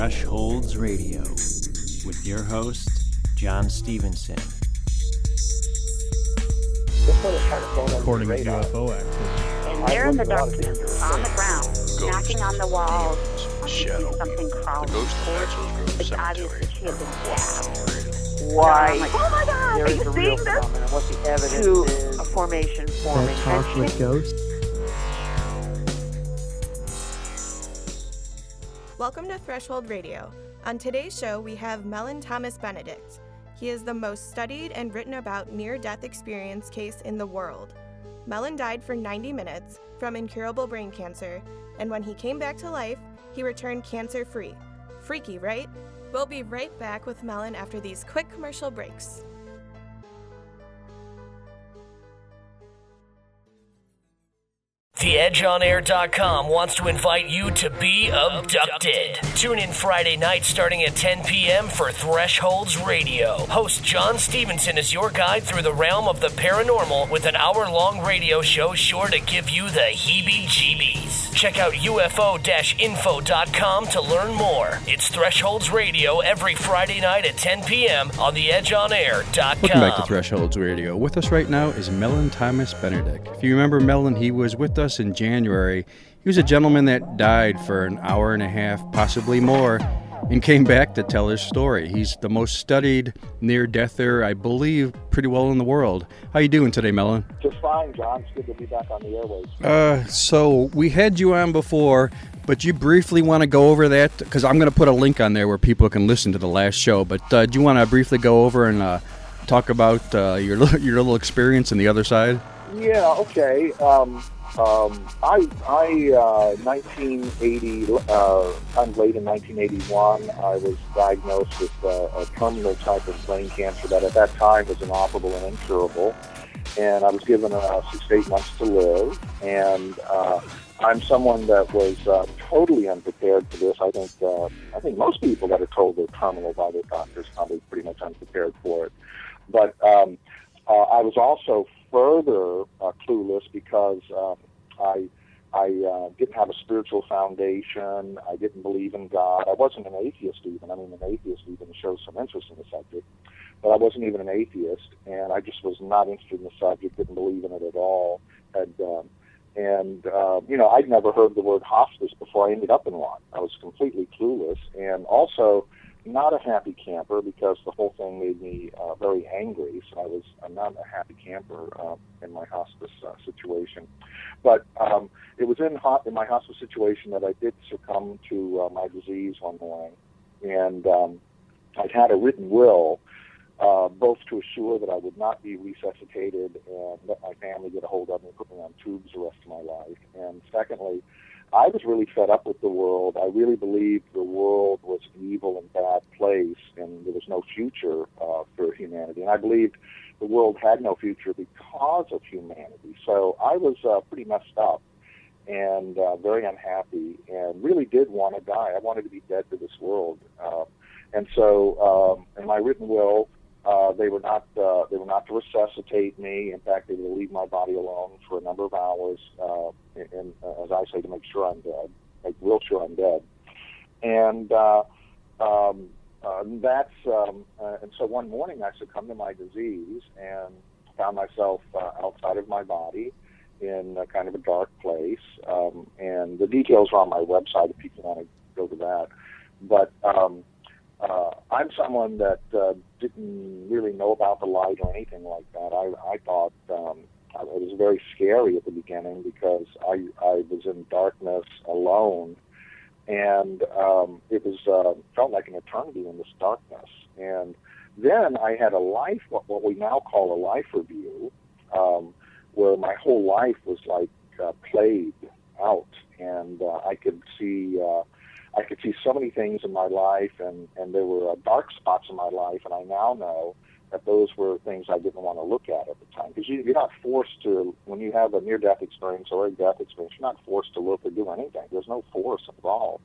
Thresholds Radio with your host, John Stevenson. According to UFO activity. And there in the darkness, on the ground, knocking on the walls, Shadow. something crawling The ghost of towards Maxwell's It's Cemetery. obvious that she had been stabbed. why like, oh my god, there are you a real seeing this? phenomenon, what the evidence To is. a formation forming. That talk And with ghosts. Welcome to Threshold Radio. On today's show, we have Mellen Thomas Benedict. He is the most studied and written about near death experience case in the world. Mellen died for 90 minutes from incurable brain cancer, and when he came back to life, he returned cancer free. Freaky, right? We'll be right back with Mellen after these quick commercial breaks. TheEdgeOnAir.com wants to invite you to be abducted. Tune in Friday night starting at 10 p.m. for Thresholds Radio. Host John Stevenson is your guide through the realm of the paranormal with an hour long radio show sure to give you the heebie jeebies. Check out UFO info.com to learn more. It's Thresholds Radio every Friday night at 10 p.m. on TheEdgeOnAir.com. Welcome back to Thresholds Radio. With us right now is Mellen Thomas Benedict. If you remember Mellen, he was with us in January. He was a gentleman that died for an hour and a half, possibly more, and came back to tell his story. He's the most studied near-deather, I believe, pretty well in the world. How you doing today, Mellen? Just fine, John. It's good to be back on the airways. Uh, so we had you on before, but you briefly want to go over that because I'm going to put a link on there where people can listen to the last show. But uh, do you want to briefly go over and uh, talk about uh, your little, your little experience on the other side? Yeah, okay. Um, um, I, I, uh, 1980, uh, kind of late in 1981, I was diagnosed with uh, a terminal type of brain cancer that at that time was inoperable and incurable. And I was given uh, six to eight months to live. And uh, I'm someone that was uh, totally unprepared for this. I think uh, I think most people that are told they're terminal by their doctors probably pretty much unprepared for it. But um, uh, I was also further uh, clueless because um, I I uh, didn't have a spiritual foundation. I didn't believe in God. I wasn't an atheist even. I mean, an atheist even shows some interest in the subject, but I wasn't even an atheist, and I just was not interested in the subject. Didn't believe in it at all. Had um, and uh, you know, I'd never heard the word hospice before I ended up in one. I was completely clueless, and also not a happy camper because the whole thing made me uh, very angry. So I was I'm not a happy camper uh, in my hospice uh, situation. But um, it was in, ho- in my hospice situation that I did succumb to uh, my disease one morning, and um, I'd had a written will. Uh, both to assure that I would not be resuscitated and let my family get a hold of me and put me on tubes the rest of my life. And secondly, I was really fed up with the world. I really believed the world was an evil and bad place, and there was no future uh, for humanity. And I believed the world had no future because of humanity. So I was uh, pretty messed up and uh, very unhappy, and really did want to die. I wanted to be dead to this world. Uh, and so, um, in my written will, uh, they were not uh, they were not to resuscitate me. In fact, they were to leave my body alone for a number of hours, uh, and, and uh, as I say, to make sure I'm dead, make real sure I'm dead. And uh, um, uh, that's um, uh, and so one morning I succumbed to my disease and found myself uh, outside of my body in a kind of a dark place. Um, and the details are on my website if people want to go to that. But um, uh, I'm someone that uh, didn't really know about the light or anything like that. I, I thought um, it was very scary at the beginning because I, I was in darkness alone, and um, it was uh, felt like an eternity in this darkness. And then I had a life, what, what we now call a life review, um, where my whole life was like uh, played out, and uh, I could see. Uh, I could see so many things in my life, and, and there were uh, dark spots in my life, and I now know that those were things I didn't want to look at at the time. Because you, you're not forced to, when you have a near-death experience or a death experience, you're not forced to look or do anything. There's no force involved.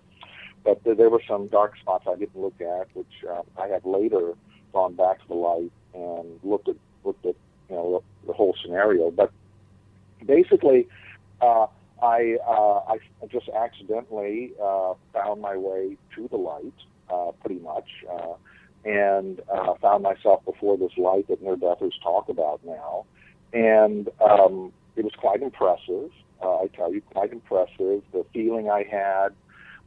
But there, there were some dark spots I didn't look at, which uh, I have later gone back to the light and looked at, looked at, you know, the, the whole scenario. But basically, uh, I uh, I just accidentally uh, found my way to the light, uh, pretty much, uh, and uh, found myself before this light that near deathers talk about now, and um, it was quite impressive. Uh, I tell you, quite impressive. The feeling I had,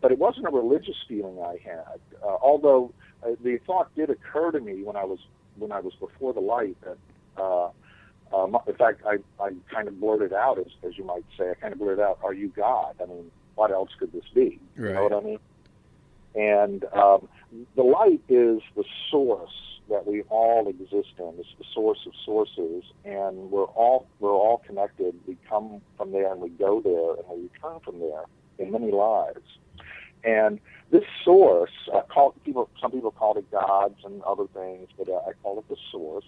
but it wasn't a religious feeling I had. Uh, although uh, the thought did occur to me when I was when I was before the light that. Uh, um, in fact, I, I kind of blurted out, as, as you might say, I kind of blurted out, "Are you God?" I mean, what else could this be? Right. You know what I mean? And um, the light is the source that we all exist in. It's the source of sources, and we're all we're all connected. We come from there, and we go there, and we return from there in many lives. And this source, uh, call, people, some people call it gods and other things, but uh, I call it the source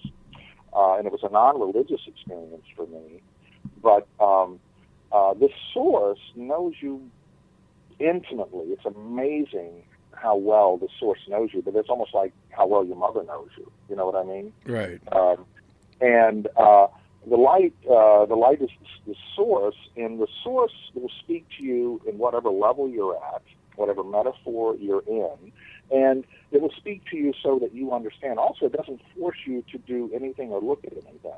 uh, and it was a non-religious experience for me. But um, uh, this source knows you intimately. It's amazing how well the source knows you, but it's almost like how well your mother knows you. You know what I mean? Right. Um, and uh, the light, uh, the light is the source, and the source will speak to you in whatever level you're at, whatever metaphor you're in, and it will speak to you so that you understand. Also, it doesn't force you to do anything or look at anything.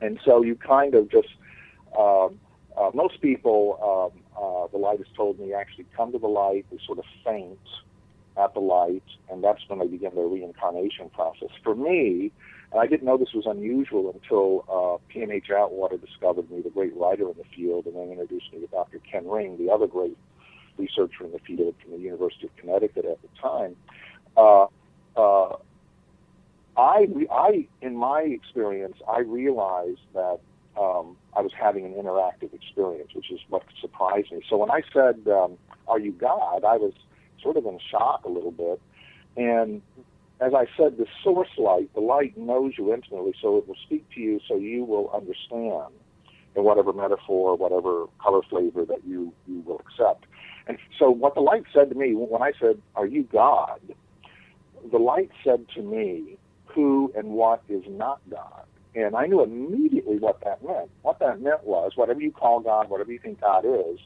And so you kind of just, um, uh, most people, um, uh, the light has told me, actually come to the light, they sort of faint at the light, and that's when they begin their reincarnation process. For me, and I didn't know this was unusual until uh, P.M.H. Atwater discovered me, the great writer in the field, and then introduced me to Dr. Ken Ring, the other great researcher in the field from the University of Connecticut at the time. Uh, uh, I, I, in my experience, I realized that um, I was having an interactive experience, which is what surprised me. So when I said, um, "Are you God?" I was sort of in shock a little bit, and as I said, the source light, the light knows you intimately, so it will speak to you, so you will understand in whatever metaphor, whatever color flavor that you you will accept. And so what the light said to me when I said, Are you God? The light said to me, Who and what is not God? And I knew immediately what that meant. What that meant was, whatever you call God, whatever you think God is,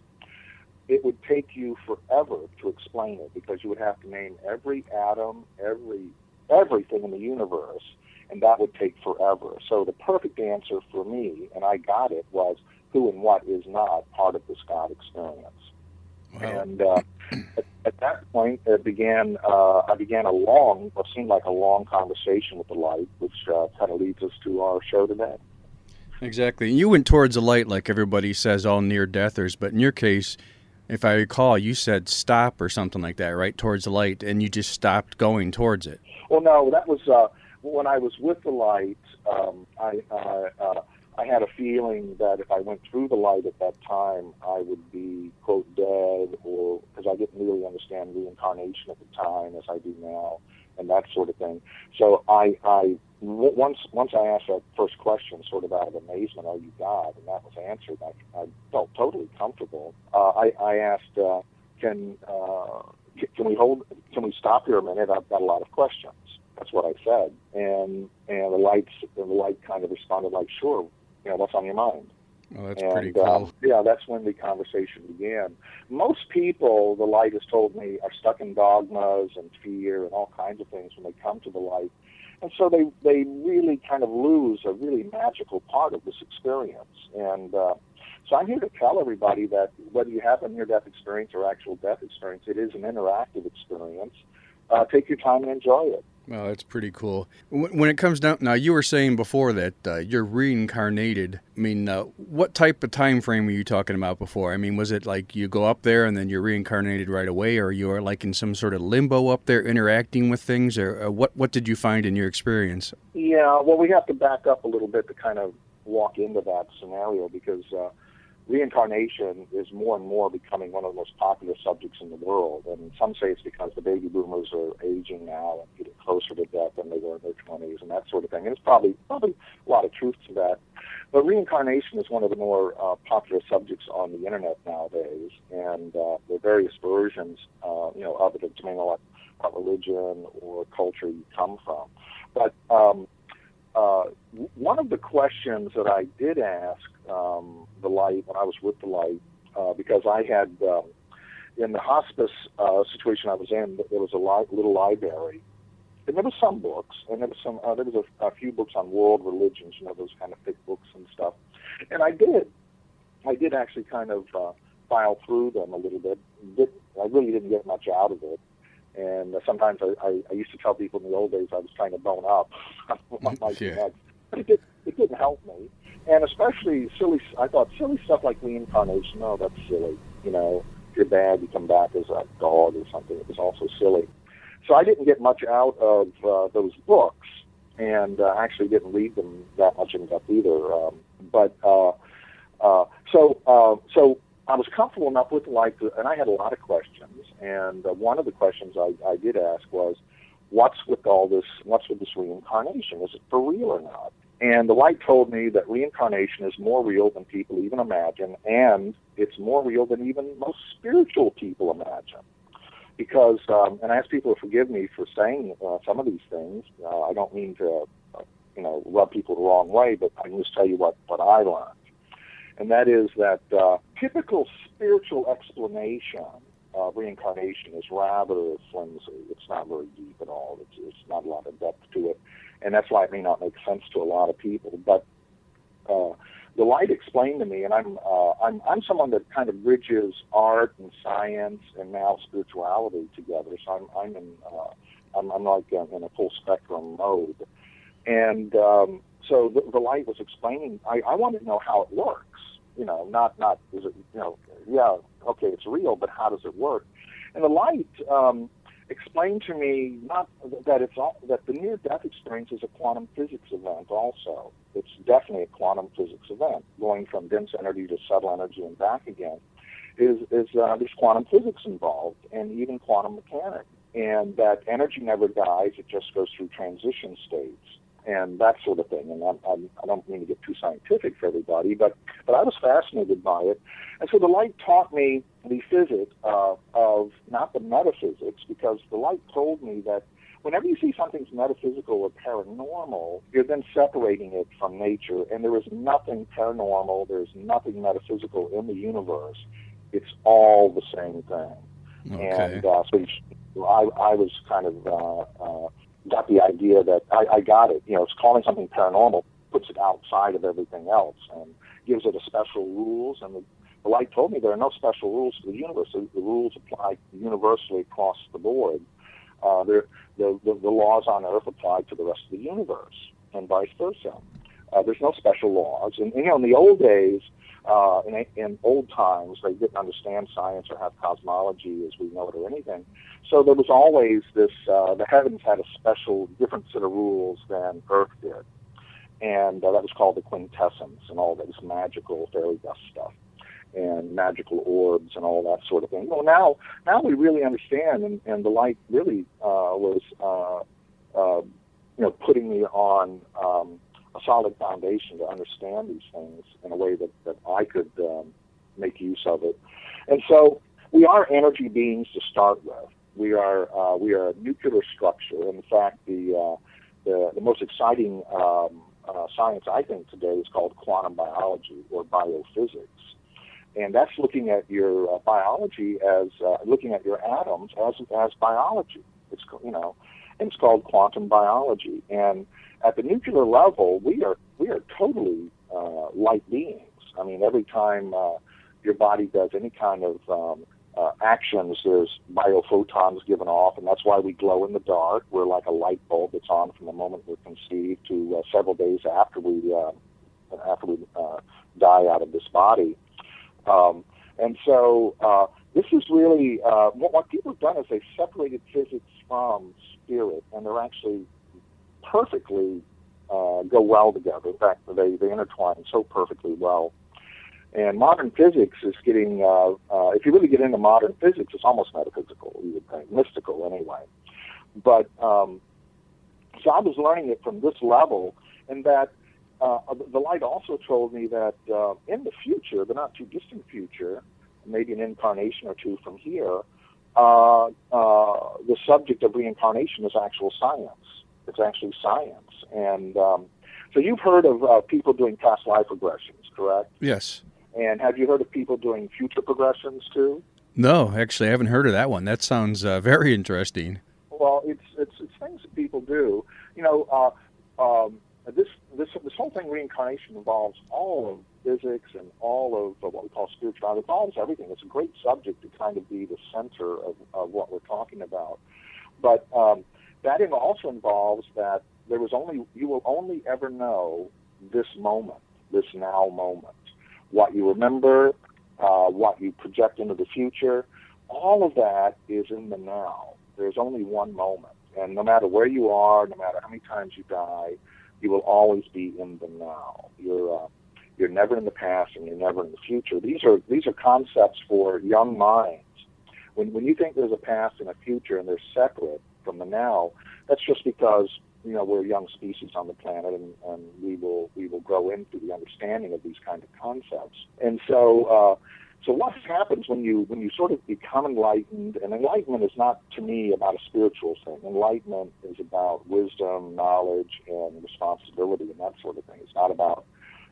it would take you forever to explain it because you would have to name every atom, every everything in the universe, and that would take forever. So the perfect answer for me, and I got it, was who and what is not part of this God experience. Wow. And uh, at, at, that point, it began. Uh, I began a long, what seemed like a long conversation with the light, which uh, kind of leads us to our show today. Exactly. You went towards the light, like everybody says, all near deathers. But in your case, if I recall, you said stop or something like that, right? Towards the light, and you just stopped going towards it. Well, no, that was uh, when I was with the light. Um, I uh, uh, I had a feeling that if I went through the light at that time, I would be quote dead, or because I didn't really understand reincarnation at the time as I do now, and that sort of thing. So I, I once once I asked that first question, sort of out of amazement, "Are you God?" and that was answered, I, I felt totally comfortable. Uh, I, I asked, uh, "Can uh, can we hold? Can we stop here a minute? I've got a lot of questions." That's what I said, and and the lights the light kind of responded like, "Sure." You know, what's on your mind. Oh, that's and, pretty cool. Um, yeah, that's when the conversation began. Most people, the light has told me, are stuck in dogmas and fear and all kinds of things when they come to the light. And so they, they really kind of lose a really magical part of this experience. And uh, so I'm here to tell everybody that whether you have a near death experience or actual death experience, it is an interactive experience. Uh, take your time and enjoy it. Well, that's pretty cool. When it comes down, now you were saying before that uh, you're reincarnated. I mean, uh, what type of time frame were you talking about before? I mean, was it like you go up there and then you're reincarnated right away, or you are like in some sort of limbo up there interacting with things, or uh, what? What did you find in your experience? Yeah, well, we have to back up a little bit to kind of walk into that scenario because uh, reincarnation is more and more becoming one of the most popular subjects in the world. And some say it's because the baby boomers are aging now and getting closer to death than they were in their 20s and that sort of thing. And it's probably probably a lot of truth to that. But reincarnation is one of the more uh, popular subjects on the internet nowadays, and uh, there are various versions, uh, you know, of it depending on what, what religion or culture you come from. But um, uh, one of the questions that I did ask um, the light when I was with the light uh, because I had um, in the hospice uh, situation I was in, there was a li- little library, and there was some books, and there was some uh, there was a, a few books on world religions, you know, those kind of thick books and stuff. And I did, I did actually kind of uh, file through them a little bit. Did, I really didn't get much out of it. And uh, sometimes I, I, I used to tell people in the old days I was trying to bone up. Yeah. But it, did, it didn't help me. And especially silly, I thought silly stuff like reincarnation, oh, that's silly. You know, if you're bad, you come back as a dog or something. It was also silly. So I didn't get much out of uh, those books, and uh, actually didn't read them that much in depth either. Um, but uh, uh, so uh, so I was comfortable enough with like, and I had a lot of questions. And uh, one of the questions I, I did ask was, "What's with all this? What's with this reincarnation? Is it for real or not?" And the light told me that reincarnation is more real than people even imagine, and it's more real than even most spiritual people imagine. Because, um, and I ask people to forgive me for saying uh, some of these things. Uh, I don't mean to, uh, you know, rub people the wrong way, but I can just tell you what, what I learned. And that is that uh, typical spiritual explanation of reincarnation is rather flimsy. It's not very deep at all. It's, it's not a lot of depth to it and that's why it may not make sense to a lot of people. But uh, the light explained to me, and I'm uh, I'm I'm someone that kind of bridges art and science and now spirituality together. So I'm I'm in uh, I'm I'm like uh, in a full spectrum mode, and um, so the, the light was explaining. I, I wanted to know how it works. You know, not not is it you know yeah okay it's real, but how does it work? And the light. Um, explained to me not that it's all, that the near death experience is a quantum physics event also. It's definitely a quantum physics event. Going from dense energy to subtle energy and back again is is uh, there's quantum physics involved and even quantum mechanics. And that energy never dies it just goes through transition states and that sort of thing. And I'm, I'm, I don't mean to get too scientific for everybody, but but I was fascinated by it. And so the light taught me the physics uh, of not the metaphysics, because the light told me that whenever you see something's metaphysical or paranormal, you're then separating it from nature, and there is nothing paranormal, there's nothing metaphysical in the universe. It's all the same thing. Okay. And uh, so I, I was kind of uh, uh, got the idea that I, I got it. You know, it's calling something paranormal puts it outside of everything else and gives it a special rules. And the, the light told me there are no special rules to the universe. The, the rules apply universally across the board. Uh, the, the, the laws on Earth apply to the rest of the universe, and vice versa. Uh, there's no special laws. And, you know, in the old days, uh, in, in old times, they didn't understand science or have cosmology as we know it or anything. So there was always this, uh, the heavens had a special, different set of rules than Earth did. And uh, that was called the quintessence and all this magical fairy dust stuff and magical orbs and all that sort of thing. Well, now, now we really understand, and, and the light really uh, was, uh, uh, you know, putting me on um, a solid foundation to understand these things in a way that, that I could um, make use of it. And so we are energy beings to start with. We are uh, we are a nuclear structure. In fact, the uh, the, the most exciting um, uh, science I think today is called quantum biology or biophysics, and that's looking at your uh, biology as uh, looking at your atoms as as biology. It's you know, and it's called quantum biology. And at the nuclear level, we are we are totally uh, light beings. I mean, every time uh, your body does any kind of um, uh, actions, there's biophotons given off, and that's why we glow in the dark. We're like a light bulb that's on from the moment we're conceived to uh, several days after we uh, after we uh, die out of this body. Um, and so uh, this is really uh, what, what people have done is they've separated physics from spirit, and they're actually perfectly uh, go well together. In fact, they, they intertwine so perfectly well. And modern physics is getting, uh, uh, if you really get into modern physics, it's almost metaphysical, you would think, mystical anyway. But um, so I was learning it from this level, and that uh, the light also told me that uh, in the future, the not too distant future, maybe an incarnation or two from here, uh, uh, the subject of reincarnation is actual science. It's actually science. And um, so you've heard of uh, people doing past life regressions, correct? Yes. And have you heard of people doing future progressions too? No, actually, I haven't heard of that one. That sounds uh, very interesting. Well, it's, it's it's things that people do. You know, uh, um, this this this whole thing reincarnation involves all of physics and all of what we call spirituality. It involves everything. It's a great subject to kind of be the center of, of what we're talking about. But um, that also involves that there was only you will only ever know this moment, this now moment, what you remember, uh, what you project into the future. All of that is in the now. There's only one moment, and no matter where you are, no matter how many times you die, you will always be in the now. You're uh, you're never in the past and you're never in the future. These are these are concepts for young minds. When when you think there's a past and a future and they're separate from the now, that's just because you know we're a young species on the planet and, and we will we will grow into the understanding of these kind of concepts. And so uh, so what happens when you when you sort of become enlightened? And enlightenment is not to me about a spiritual thing. Enlightenment is about wisdom, knowledge, and responsibility, and that sort of thing. It's not about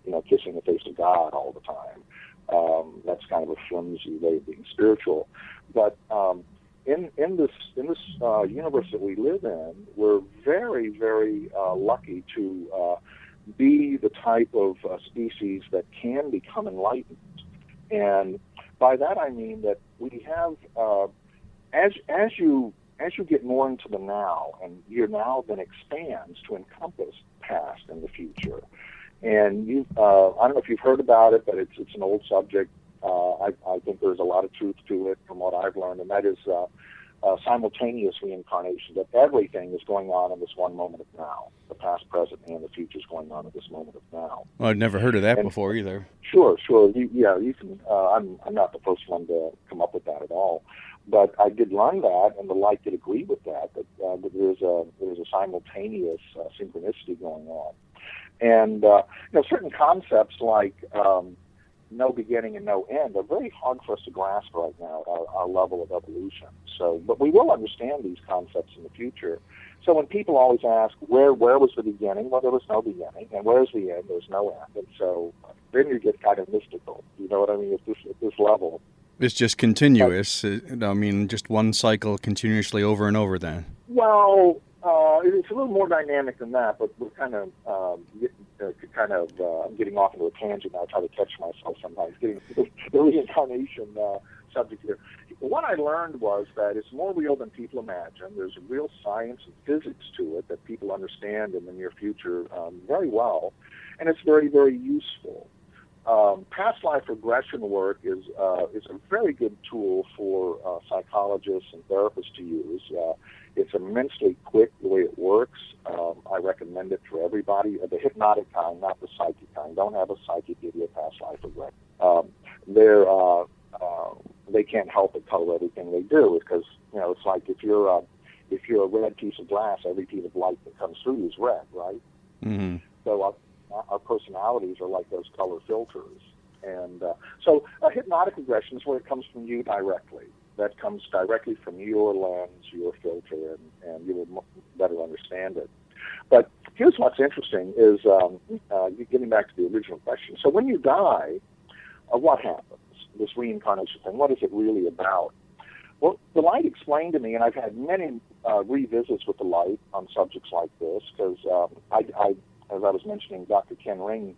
you know kissing the face of God all the time. Um, that's kind of a flimsy way of being spiritual. But um, in in this in this uh, universe that we live in, we're very very uh, lucky to uh, be the type of uh, species that can become enlightened and by that I mean that we have, uh, as as you as you get more into the now, and your now then expands to encompass past and the future. And you, uh, I don't know if you've heard about it, but it's it's an old subject. Uh, I, I think there's a lot of truth to it from what I've learned, and that is uh, uh, simultaneous reincarnation, that everything is going on in this one moment of now. The past, present, and the future is going on in this moment of now. Well, I've never heard of that and, before either. Sure, sure. You, yeah, you can. Uh, I'm, I'm not the first one to come up with that at all. But I did learn that, and the light did agree with that, that, uh, that there's, a, there's a simultaneous uh, synchronicity going on. And, uh, you know, certain concepts like, um, no beginning and no end are very hard for us to grasp right now at our, our level of evolution. So, but we will understand these concepts in the future. So when people always ask where where was the beginning, well, there was no beginning, and where's the end? There's no end, and so then you get kind of mystical. You know what I mean? At this at this level, it's just continuous. But, I mean, just one cycle continuously over and over. Then. Well, uh, it's a little more dynamic than that, but we're kind of um, uh, kind of uh, I'm getting off into a tangent now. I try to catch myself sometimes. Getting the reincarnation uh, subject here. What I learned was that it's more real than people imagine. There's a real science and physics to it that people understand in the near future um, very well, and it's very very useful. Um, past life regression work is uh, is a very good tool for uh, psychologists and therapists to use. Uh, it's immensely quick the way it works. Um, I recommend it for everybody. The hypnotic kind, not the psychic kind. Don't have a psychic give you a past life regression. Um, they're uh, uh, they can't help but color everything they do because you know it's like if you're a, if you're a red piece of glass, every piece of light that comes through you is red, right? Mm-hmm. So our, our personalities are like those color filters, and uh, so a hypnotic regression is where it comes from you directly that comes directly from your lens, your filter, and, and you will better understand it. But here's what's interesting is um, uh, getting back to the original question. So when you die, uh, what happens? This reincarnation thing, what is it really about? Well, the light explained to me, and I've had many uh, revisits with the light on subjects like this, because um, I, I, as I was mentioning, Dr. Ken Ring,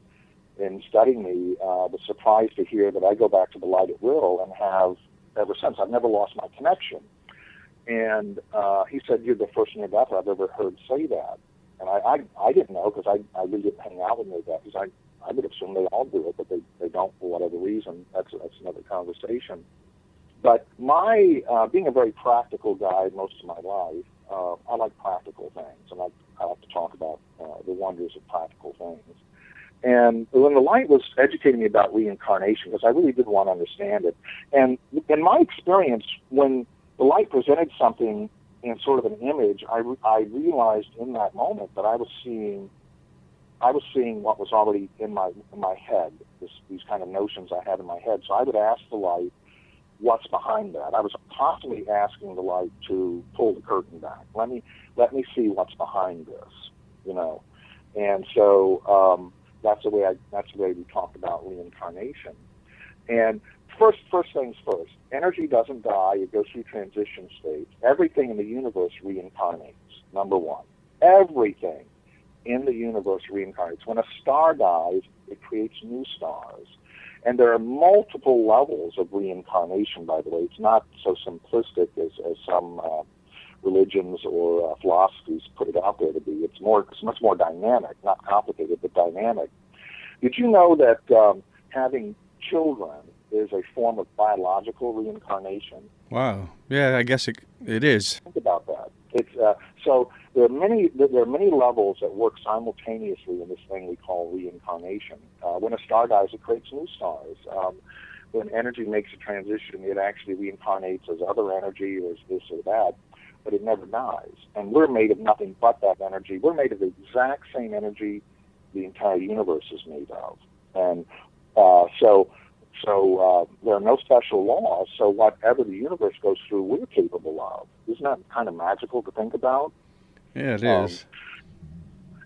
in studying me, uh, was surprised to hear that I go back to the light at will and have ever since. I've never lost my connection. And uh, he said, "You're the first near death I've ever heard say that." And I, I, I didn't know because I, I really didn't hang out with near death because I, I would assume they all do it, but they, they don't for whatever reason. That's that's another conversation. But my uh, being a very practical guy most of my life, uh, I like practical things, and I, I like to talk about uh, the wonders of practical things. And when the light was educating me about reincarnation, because I really did want to understand it, and in my experience, when the light presented something in sort of an image, I, I realized in that moment that I was seeing, I was seeing what was already in my in my head, this, these kind of notions I had in my head. So I would ask the light, "What's behind that?" I was constantly asking the light to pull the curtain back. Let me let me see what's behind this, you know. And so um, that's the way I, that's the way we talk about reincarnation. And first, first things first, energy doesn't die. It goes through transition states. Everything in the universe reincarnates. Number one, everything in the universe reincarnates. When a star dies, it creates new stars. And there are multiple levels of reincarnation, by the way. It's not so simplistic as, as some uh, religions or uh, philosophies put it out there to be. It's more, it's much more dynamic, not complicated, but dynamic. Did you know that um, having children is a form of biological reincarnation? Wow. Yeah, I guess it, it is. Think about that. It's uh, so there are many there are many levels that work simultaneously in this thing we call reincarnation. Uh, when a star dies, it creates new stars. Um, when energy makes a transition, it actually reincarnates as other energy or as this or that, but it never dies. And we're made of nothing but that energy. We're made of the exact same energy the entire universe is made of. And uh, so so uh, there are no special laws. So whatever the universe goes through, we're capable of. Isn't that kind of magical to think about? Yeah, it um, is.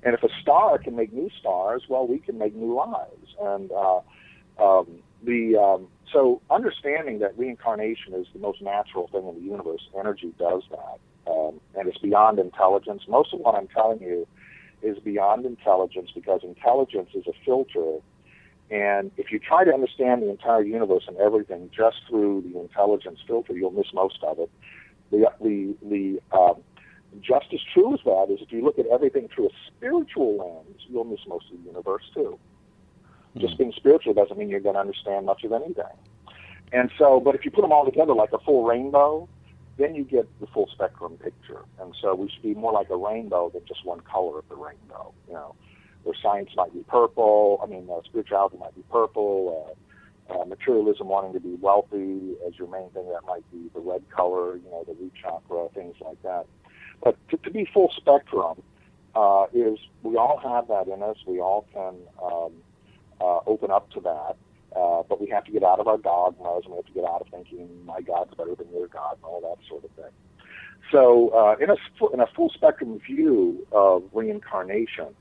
And if a star can make new stars, well, we can make new lives. And uh, um, the um, so understanding that reincarnation is the most natural thing in the universe, energy does that, um, and it's beyond intelligence. Most of what I'm telling you is beyond intelligence because intelligence is a filter and if you try to understand the entire universe and everything just through the intelligence filter, you'll miss most of it. The the the um, just as true as that is if you look at everything through a spiritual lens, you'll miss most of the universe too. Just being spiritual doesn't mean you're going to understand much of anything. And so, but if you put them all together like a full rainbow, then you get the full spectrum picture. And so we should be more like a rainbow than just one color of the rainbow. You know, where science might be purple. I mean, uh, spirituality might be purple. Uh, uh, materialism, wanting to be wealthy as your main thing, that might be the red color. You know, the root chakra, things like that. But to, to be full spectrum uh, is we all have that in us. We all can um, uh, open up to that. Uh, but we have to get out of our dogmas and we have to get out of thinking my God's better than your God and all that sort of thing. So, uh, in a in a full spectrum view of reincarnation,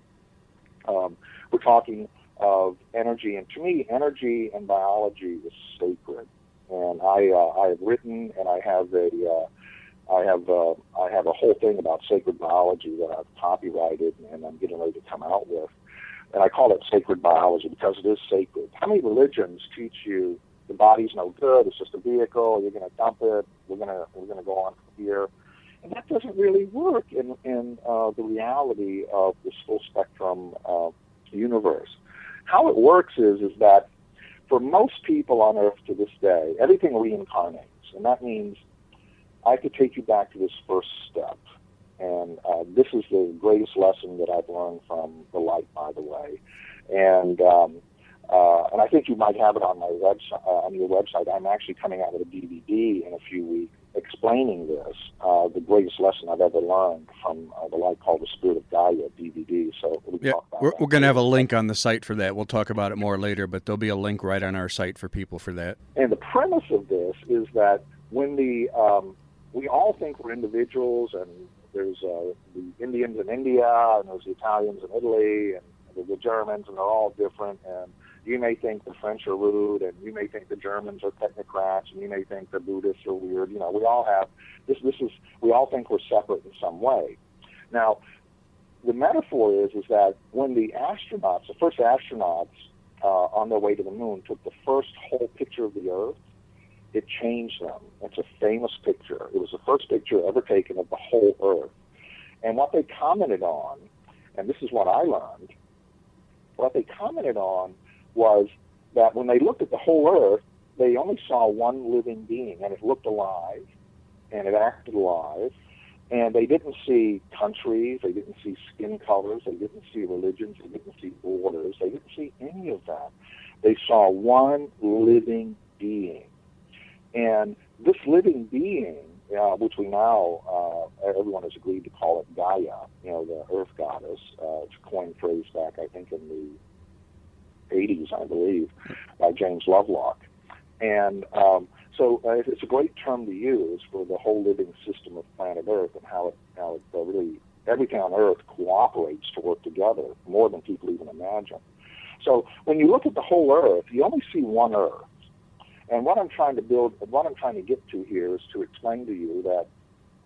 um, we're talking of energy, and to me, energy and biology is sacred. And I, uh, I have written, and I have a, uh, I have, uh, I have a whole thing about sacred biology that I've copyrighted, and I'm getting ready to come out with. And I call it sacred biology because it is sacred. How many religions teach you the body's no good? It's just a vehicle. You're going to dump it. We're going to, we're going to go on from here. And that doesn't really work in, in uh, the reality of this full spectrum uh, universe. How it works is, is that for most people on Earth to this day, everything reincarnates. And that means I could take you back to this first step. And uh, this is the greatest lesson that I've learned from the light, by the way. And um, uh, and I think you might have it on my website, uh, on your website. I'm actually coming out with a DVD in a few weeks explaining this, uh, the greatest lesson I've ever learned from uh, the light called the Spirit of Gaia DVD. So we yeah, we're, we're going to have a link on the site for that. We'll talk about it more later, but there'll be a link right on our site for people for that. And the premise of this is that when the um, we all think we're individuals, and there's uh, the Indians in India, and there's the Italians in Italy, and the Germans, and they're all different, and you may think the French are rude, and you may think the Germans are technocrats, and you may think the Buddhists are weird. You know, we all have this. This is we all think we're separate in some way. Now, the metaphor is is that when the astronauts, the first astronauts uh, on their way to the moon, took the first whole picture of the Earth, it changed them. It's a famous picture. It was the first picture ever taken of the whole Earth, and what they commented on, and this is what I learned. What they commented on was that when they looked at the whole earth, they only saw one living being, and it looked alive, and it acted alive, and they didn't see countries, they didn't see skin colors, they didn't see religions, they didn't see borders, they didn't see any of that. They saw one living being. And this living being, uh, which we now, uh, everyone has agreed to call it Gaia, you know, the earth goddess, uh, it's a coined phrase back, I think, in the 80s, I believe, by James Lovelock. And um, so uh, it's a great term to use for the whole living system of planet Earth and how it, how it uh, really, everything on Earth cooperates to work together more than people even imagine. So when you look at the whole Earth, you only see one Earth. And what I'm trying to build, what I'm trying to get to here is to explain to you that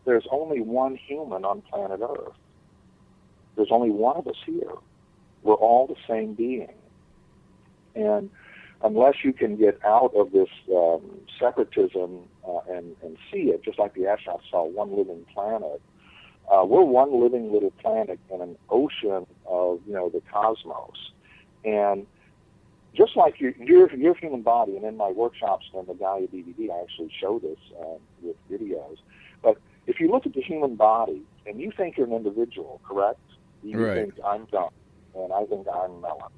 there's only one human on planet Earth. There's only one of us here. We're all the same being. And unless you can get out of this um, separatism uh, and, and see it, just like the astronauts saw one living planet, uh, we're one living little planet in an ocean of you know the cosmos, and just like your your, your human body, and in my workshops and the Gaia DVD, I actually show this uh, with videos. But if you look at the human body and you think you're an individual, correct? You right. think I'm John, and I think I'm Mellen.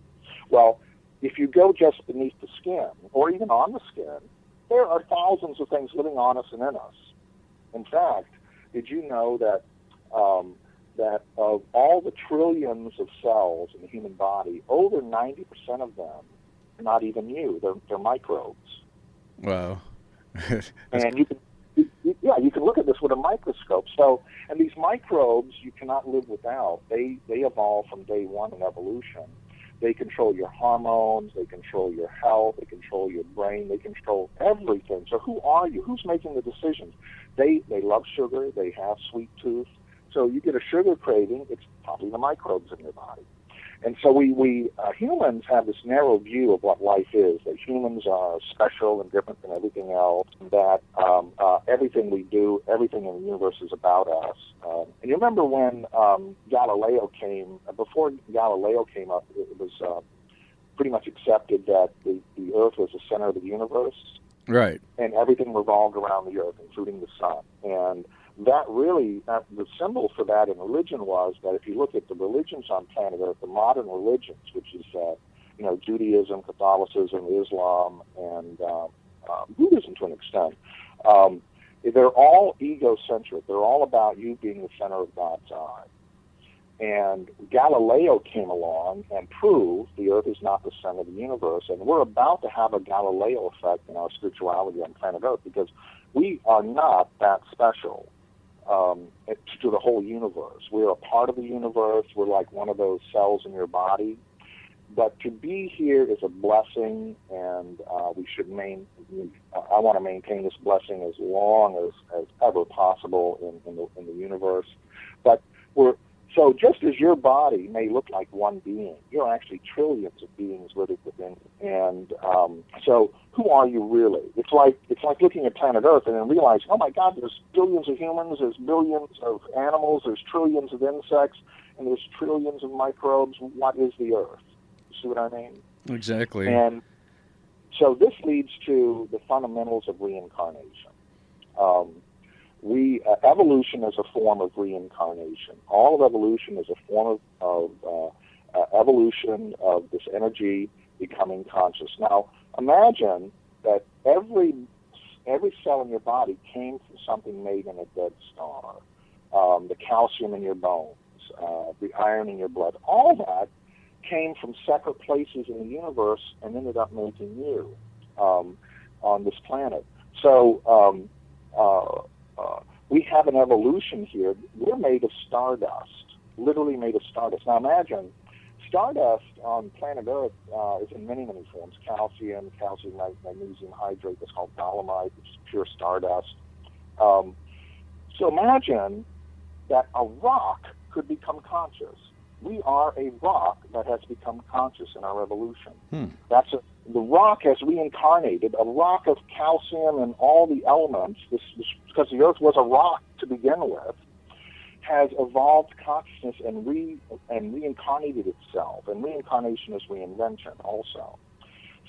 Well, if you go just beneath the skin, or even on the skin, there are thousands of things living on us and in us. In fact, did you know that um, that of all the trillions of cells in the human body, over 90% of them not even you. They're, they're microbes. Wow. and you can, you, yeah, you can look at this with a microscope. So, and these microbes you cannot live without. They they evolve from day one in evolution. They control your hormones. They control your health. They control your brain. They control everything. So, who are you? Who's making the decisions? They they love sugar. They have sweet tooth. So you get a sugar craving, it's probably the microbes in your body. And so we, we uh, humans have this narrow view of what life is, that humans are special and different than everything else, that um, uh, everything we do, everything in the universe is about us. Um, and you remember when um, Galileo came, uh, before Galileo came up, it was uh, pretty much accepted that the, the Earth was the center of the universe. Right. And everything revolved around the Earth, including the sun. And that really, uh, the symbol for that in religion was that if you look at the religions on planet Earth, the modern religions, which is, uh, you know, Judaism, Catholicism, Islam, and uh, uh, Buddhism to an extent, um, they're all egocentric. They're all about you being the center of God's eye. And Galileo came along and proved the Earth is not the center of the universe. And we're about to have a Galileo effect in our spirituality on planet Earth because we are not that special um, to the whole universe. We're a part of the universe. We're like one of those cells in your body. But to be here is a blessing, and uh, we should main. I want to maintain this blessing as long as, as ever possible in, in, the, in the universe. But we're so just as your body may look like one being, you're actually trillions of beings living within. You. And um, so, who are you really? It's like it's like looking at planet Earth and then realizing, oh my God, there's billions of humans, there's billions of animals, there's trillions of insects, and there's trillions of microbes. What is the Earth? You see what I mean? Exactly. And so this leads to the fundamentals of reincarnation. Um, we uh, evolution is a form of reincarnation. All of evolution is a form of, of uh, uh, evolution of this energy becoming conscious. Now, imagine that every every cell in your body came from something made in a dead star. Um, the calcium in your bones, uh, the iron in your blood, all that came from separate places in the universe and ended up making you um, on this planet. So um, we have an evolution here. We're made of stardust, literally made of stardust. Now imagine stardust on planet Earth uh, is in many, many forms. Calcium, calcium magnesium hydrate, that's called dolomite, which is pure stardust. Um, so imagine that a rock could become conscious. We are a rock that has become conscious in our evolution. Hmm. That's a, the rock has reincarnated, a rock of calcium and all the elements, this, this, because the earth was a rock to begin with, has evolved consciousness and re and reincarnated itself. And reincarnation is reinvention also.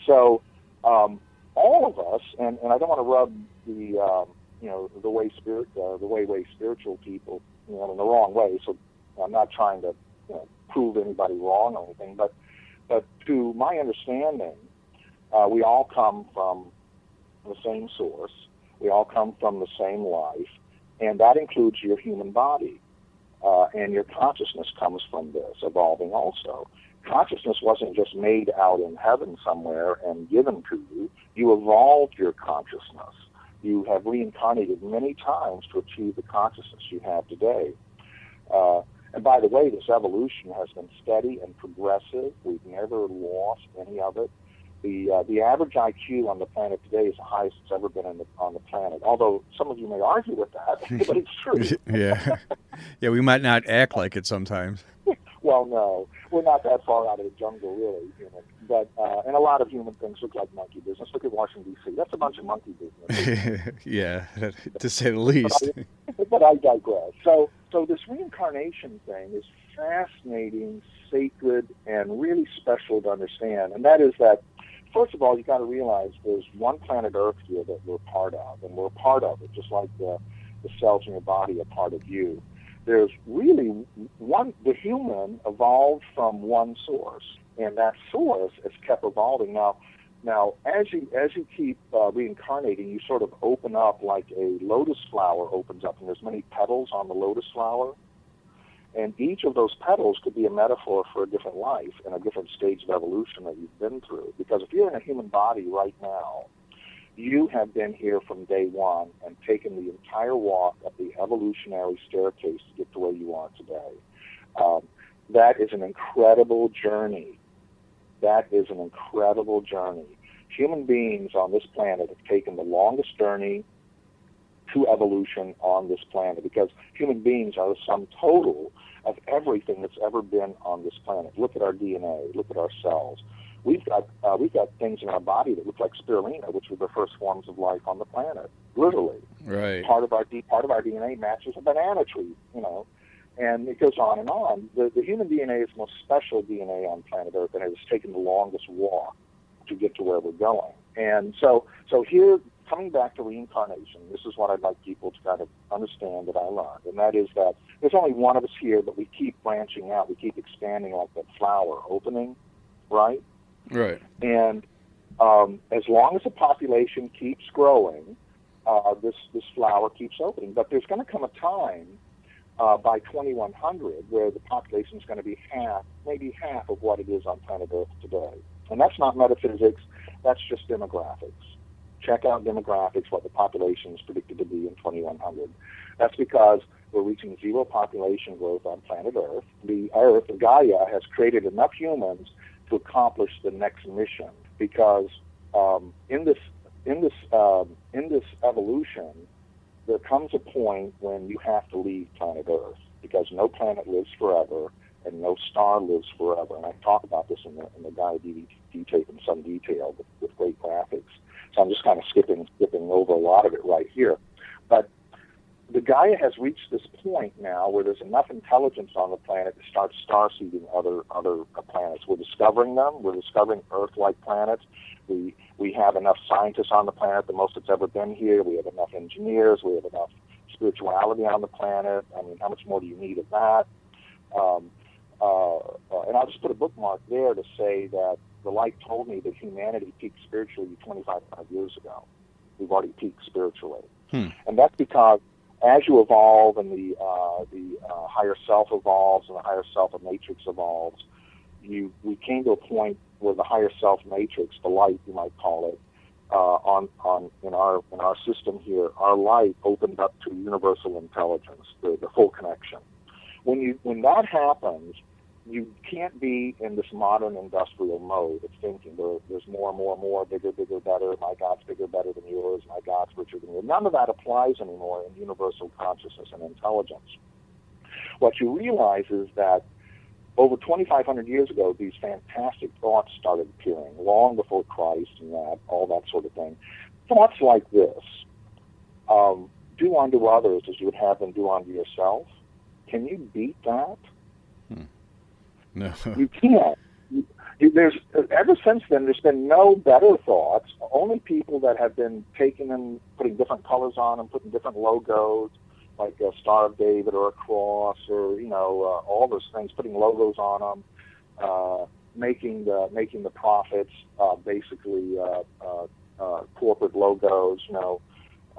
So um, all of us, and, and I don't want to rub the um, you know the way spirit uh, the way way spiritual people you know in the wrong way. So I'm not trying to you know, prove anybody wrong or anything, but but to my understanding, uh, we all come from the same source. We all come from the same life, and that includes your human body. Uh, and your consciousness comes from this, evolving also. Consciousness wasn't just made out in heaven somewhere and given to you. You evolved your consciousness. You have reincarnated many times to achieve the consciousness you have today. Uh, and by the way, this evolution has been steady and progressive. We've never lost any of it. the uh, the average IQ on the planet today is the highest it's ever been the, on the planet. Although some of you may argue with that, but it's true. yeah, yeah, we might not act like it sometimes. Well, no, we're not that far out of the jungle, really, human. But uh, and a lot of human things look like monkey business. Look at Washington D.C. That's a bunch of monkey business. yeah, to say the least. But I, but I digress. So, so this reincarnation thing is fascinating, sacred, and really special to understand. And that is that first of all, you got to realize there's one planet Earth here that we're part of, and we're part of it, just like the, the cells in your body are part of you. There's really one, the human evolved from one source, and that source has kept evolving. Now, now as you as you keep uh, reincarnating, you sort of open up like a lotus flower opens up, and there's many petals on the lotus flower, and each of those petals could be a metaphor for a different life and a different stage of evolution that you've been through. Because if you're in a human body right now, you have been here from day one and taken the entire walk up the evolutionary staircase to get to where you are today. Um, that is an incredible journey. That is an incredible journey. Human beings on this planet have taken the longest journey to evolution on this planet because human beings are the sum total of everything that's ever been on this planet. Look at our DNA. Look at our cells. We've got uh, we've got things in our body that look like spirulina, which were the first forms of life on the planet. Literally, right. Part of our part of our DNA matches a banana tree. You know, and it goes on and on. The, the human DNA is the most special DNA on planet Earth, and it has taken the longest walk to get to where we're going. And so, so here, coming back to reincarnation, this is what I'd like people to kind of understand that I learned, and that is that there's only one of us here, but we keep branching out, we keep expanding like that flower opening, right? Right. And um, as long as the population keeps growing, uh, this this flower keeps opening. But there's going to come a time uh, by 2100 where the population is going to be half, maybe half of what it is on planet Earth today. And that's not metaphysics, that's just demographics check out demographics, what the population is predicted to be in 2100. That's because we're reaching zero population growth on planet Earth. The Earth, Gaia, has created enough humans to accomplish the next mission. Because um, in this in this um, in this evolution, there comes a point when you have to leave planet Earth because no planet lives forever and no star lives forever. And I talk about this in the in the Gaia DVD tape in some detail with, with great graphics. So I'm just kind of skipping skipping over a lot of it right here. But the Gaia has reached this point now where there's enough intelligence on the planet to start star seeding other other planets. We're discovering them. We're discovering Earth-like planets. We we have enough scientists on the planet, the most that's ever been here. We have enough engineers. We have enough spirituality on the planet. I mean, how much more do you need of that? Um, uh, uh, and I'll just put a bookmark there to say that the light told me that humanity peaked spiritually 2,500 years ago. We've already peaked spiritually, hmm. and that's because as you evolve and the uh, the uh, higher self evolves and the higher self of matrix evolves, you we came to a point where the higher self matrix, the light you might call it, uh, on on in our in our system here, our light opened up to universal intelligence, the, the full connection. When you when that happens, you can't be in this modern industrial mode of thinking there's more and more and more, bigger, bigger, better. My God's bigger, better than yours. My God's richer than yours. None of that applies anymore in universal consciousness and intelligence. What you realize is that over 2,500 years ago, these fantastic thoughts started appearing, long before Christ and that, all that sort of thing. Thoughts like this um, do unto others as you would have them do unto yourself. Can you beat that? No. you can't. There's ever since then. There's been no better thoughts. Only people that have been taking them, putting different colors on them, putting different logos, like a Star of David or a cross, or you know, uh, all those things, putting logos on them, uh, making the making the prophets uh, basically uh, uh, uh, corporate logos. You know,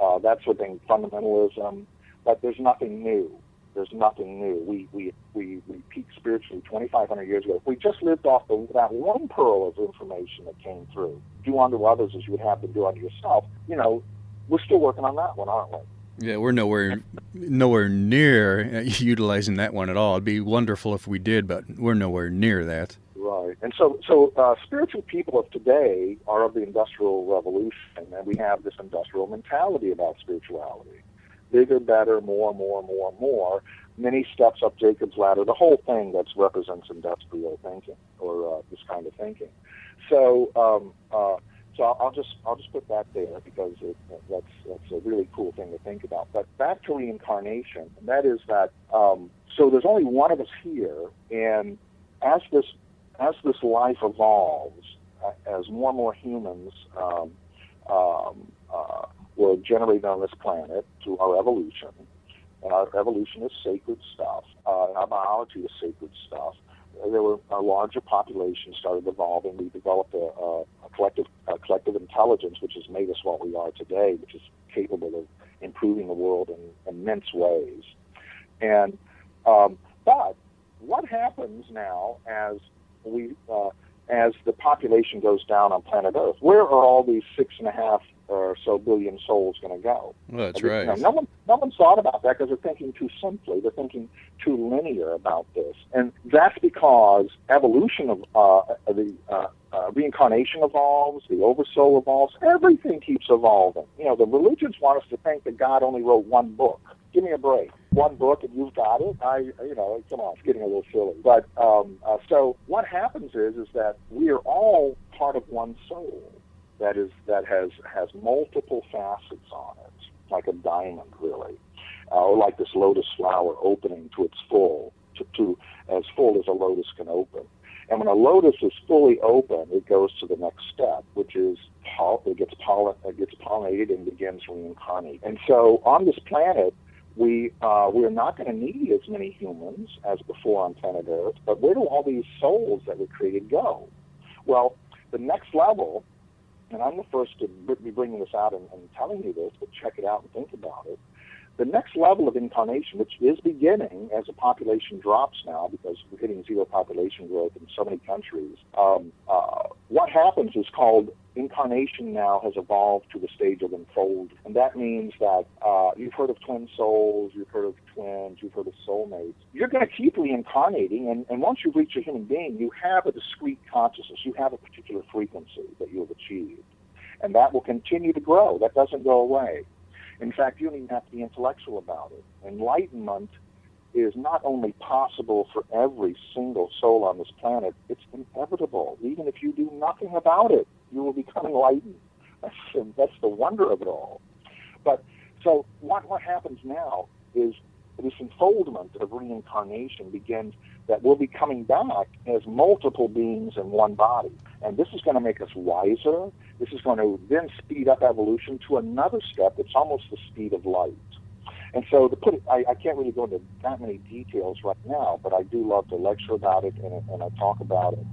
uh, that sort of thing. Fundamentalism, but there's nothing new. There's nothing new. We we we, we peaked spiritually 2,500 years ago. If we just lived off the, that one pearl of information that came through, do unto others as you would have them do unto yourself. You know, we're still working on that one, aren't we? Yeah, we're nowhere nowhere near utilizing that one at all. It'd be wonderful if we did, but we're nowhere near that. Right. Right, and so so uh, spiritual people of today are of the industrial revolution, and we have this industrial mentality about spirituality: bigger, better, more, more, more, more. Many steps up Jacob's ladder. The whole thing that represents industrial thinking or uh, this kind of thinking. So, um, uh, so I'll, just I'll just put that there because it, that's that's a really cool thing to think about. But back to reincarnation, and that is that. Um, so there's only one of us here, and as this as this life evolves, uh, as more and more humans um, um, uh, were generated on this planet through our evolution, and our evolution is sacred stuff, uh, our biology is sacred stuff. There were a larger population started evolving. We developed a, a, a collective a collective intelligence, which has made us what we are today, which is capable of improving the world in immense ways. And um, but what happens now as we uh, as the population goes down on planet Earth? Where are all these six and a half or so billion souls going to go? Well, that's I mean, right. you know, no one, no one's thought about that because they're thinking too simply. They're thinking too linear about this, and that's because evolution of uh, the uh, uh, reincarnation evolves, the oversoul evolves, everything keeps evolving. You know, the religions want us to think that God only wrote one book. Give me a break. One book and you've got it. I, you know, come on, it's getting a little silly. But um, uh, so what happens is, is that we are all part of one soul that is that has has multiple facets on it, like a diamond, really, uh, or like this lotus flower opening to its full, to, to as full as a lotus can open. And when a lotus is fully open, it goes to the next step, which is it gets pollen, it gets pollinated and begins reincarnate. And so on this planet, we uh, we are not going to need as many humans as before on planet Earth. But where do all these souls that were created go? Well, the next level, and I'm the first to be bringing this out and, and telling you this, but check it out and think about it. The next level of incarnation, which is beginning as the population drops now because we're hitting zero population growth in so many countries, um, uh, what happens is called incarnation now has evolved to the stage of unfold. And that means that uh, you've heard of twin souls, you've heard of twins, you've heard of soulmates. You're going to keep reincarnating, and, and once you reach a human being, you have a discrete consciousness, you have a particular frequency that you have achieved. And that will continue to grow, that doesn't go away. In fact, you don't even have to be intellectual about it. Enlightenment is not only possible for every single soul on this planet, it's inevitable. Even if you do nothing about it, you will become enlightened. That's, that's the wonder of it all. But so what, what happens now is this unfoldment of reincarnation begins that we'll be coming back as multiple beings in one body. And this is going to make us wiser. This is going to then speed up evolution to another step that's almost the speed of light. And so to put it, I, I can't really go into that many details right now, but I do love to lecture about it and, and I talk about it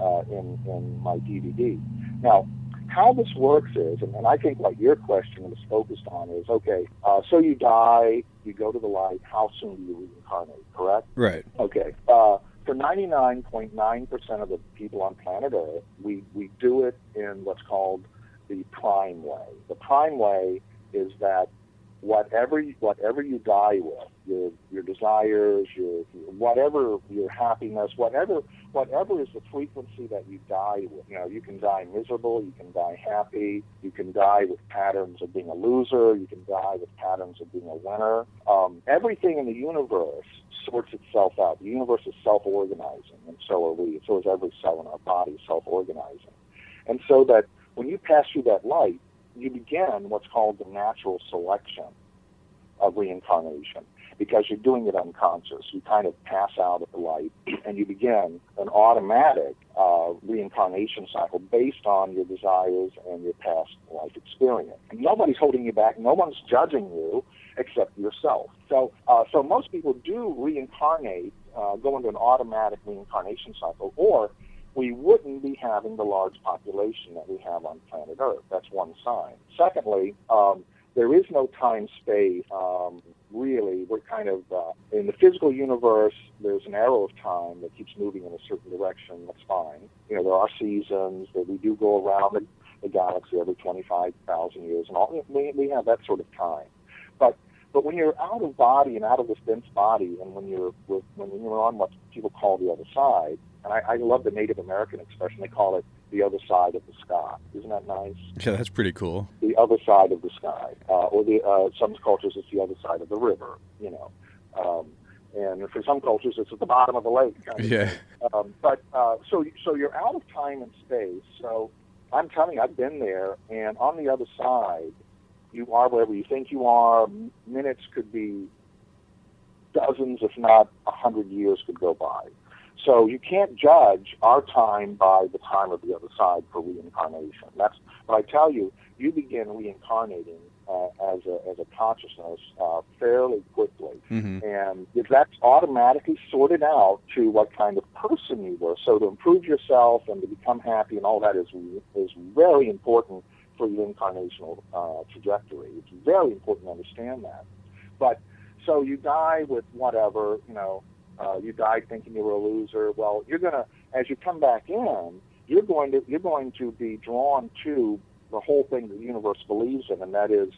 uh, in, in my DVD. Now, how this works is, and, and I think what your question was focused on is, okay, uh, so you die, you go to the light, how soon do you reincarnate, correct? Right. Okay. Uh, for 99.9% of the people on planet Earth, we, we do it in what's called the prime way. The prime way is that whatever whatever you die with, your your desires, your, whatever your happiness, whatever whatever is the frequency that you die with. You know, you can die miserable, you can die happy, you can die with patterns of being a loser, you can die with patterns of being a winner. Um, everything in the universe sorts itself out. The universe is self-organizing, and so are we. So is every cell in our body self-organizing. And so that when you pass through that light, you begin what's called the natural selection of reincarnation because you're doing it unconscious. You kind of pass out of the light and you begin an automatic uh, reincarnation cycle based on your desires and your past life experience. And nobody's holding you back. No one's judging you except yourself. So, uh, so most people do reincarnate, uh, go into an automatic reincarnation cycle, or we wouldn't be having the large population that we have on planet Earth. That's one sign. Secondly, um, there is no time space. Um, really, we're kind of uh, in the physical universe. There's an arrow of time that keeps moving in a certain direction. That's fine. You know, there are seasons that we do go around the, the galaxy every 25,000 years, and all. We, we have that sort of time. But but when you're out of body and out of this dense body, and when you're when you're on what people call the other side, And I, I love the Native American expression. They call it the other side of the sky. Isn't that nice? Yeah, that's pretty cool. The other side of the sky, uh, or the uh, some cultures it's the other side of the river. You know, um, and for some cultures it's at the bottom of the lake. Kind of Yeah. um, but uh, so so you're out of time and space. So I'm telling you, I've been there, and on the other side, you are wherever you think you are. Minutes could be dozens, if not a hundred years, could go by. So you can't judge our time by the time of the other side for reincarnation. That's but I tell you, you begin reincarnating uh, as a as a consciousness uh, fairly quickly hmm and if that's automatically sorted out to what kind of person you were, so to improve yourself and to become happy and all that is is very important for your incarnational uh, trajectory. It's very important to understand that. But so you die with whatever, you know, uh, you died thinking you were a loser. Well, you're gonna as you come back in, you're going to you're going to be drawn to the whole thing the universe believes in, and that is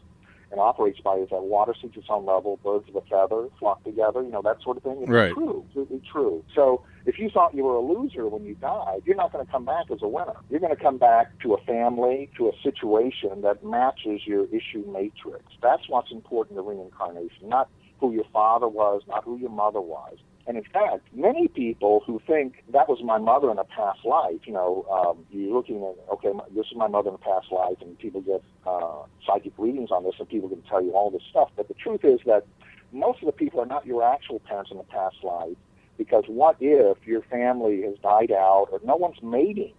and operates by is that water seeks its own level, birds of a feather flock together, you know, that sort of thing. It's Right. true, absolutely true. So if you thought you were a loser when you died, you're not going to come back as a winner. You're going to come back to a family, to a situation that matches your issue matrix. That's what's important to reincarnation, not who your father was, not who your mother was. And in fact, many people who think that was my mother in a past life, you know, um, you're looking at, okay, this is my mother in a past life, and people get uh, psychic readings on this, and people can tell you all this stuff. But the truth is that most of the people are not your actual parents in a past life, because what if your family has died out, or no one's mating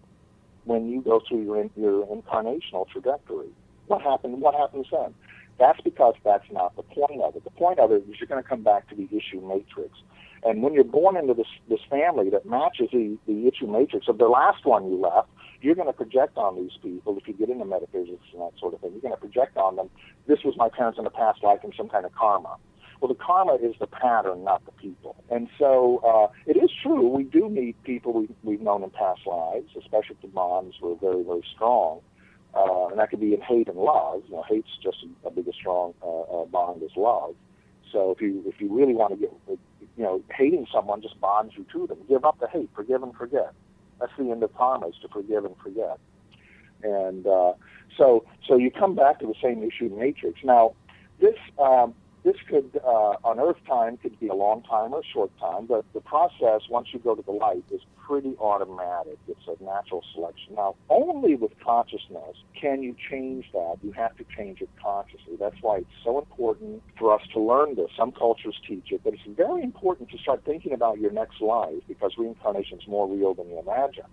when you go through your, your incarnational trajectory? What happened? What happens then? That's because that's not the point of it. The point of it is you're going to come back to the issue matrix. And when you're born into this this family that matches the, the issue matrix of the last one you left, you're going to project on these people, if you get into metaphysics and that sort of thing, you're going to project on them, this was my parents in a past life and some kind of karma. Well, the karma is the pattern, not the people. And so uh, it is true, we do meet people we, we've known in past lives, especially if the bonds were very, very strong. Uh, and that could be in hate and love. You know, hate's just a big, a strong uh, uh, bond as love. So if you if you really want to get, you know, hating someone just bonds you to them. Give up the hate, forgive and forget. That's the end of karma is to forgive and forget. And uh, so so you come back to the same issue matrix. Now, this um, this could uh, on Earth time could be a long time or a short time, but the process once you go to the light is pretty automatic. It's a natural selection. Now, only with consciousness can you change that. You have to change it consciously. That's why it's so important for us to learn this. Some cultures teach it, but it's very important to start thinking about your next life because reincarnation is more real than you imagine.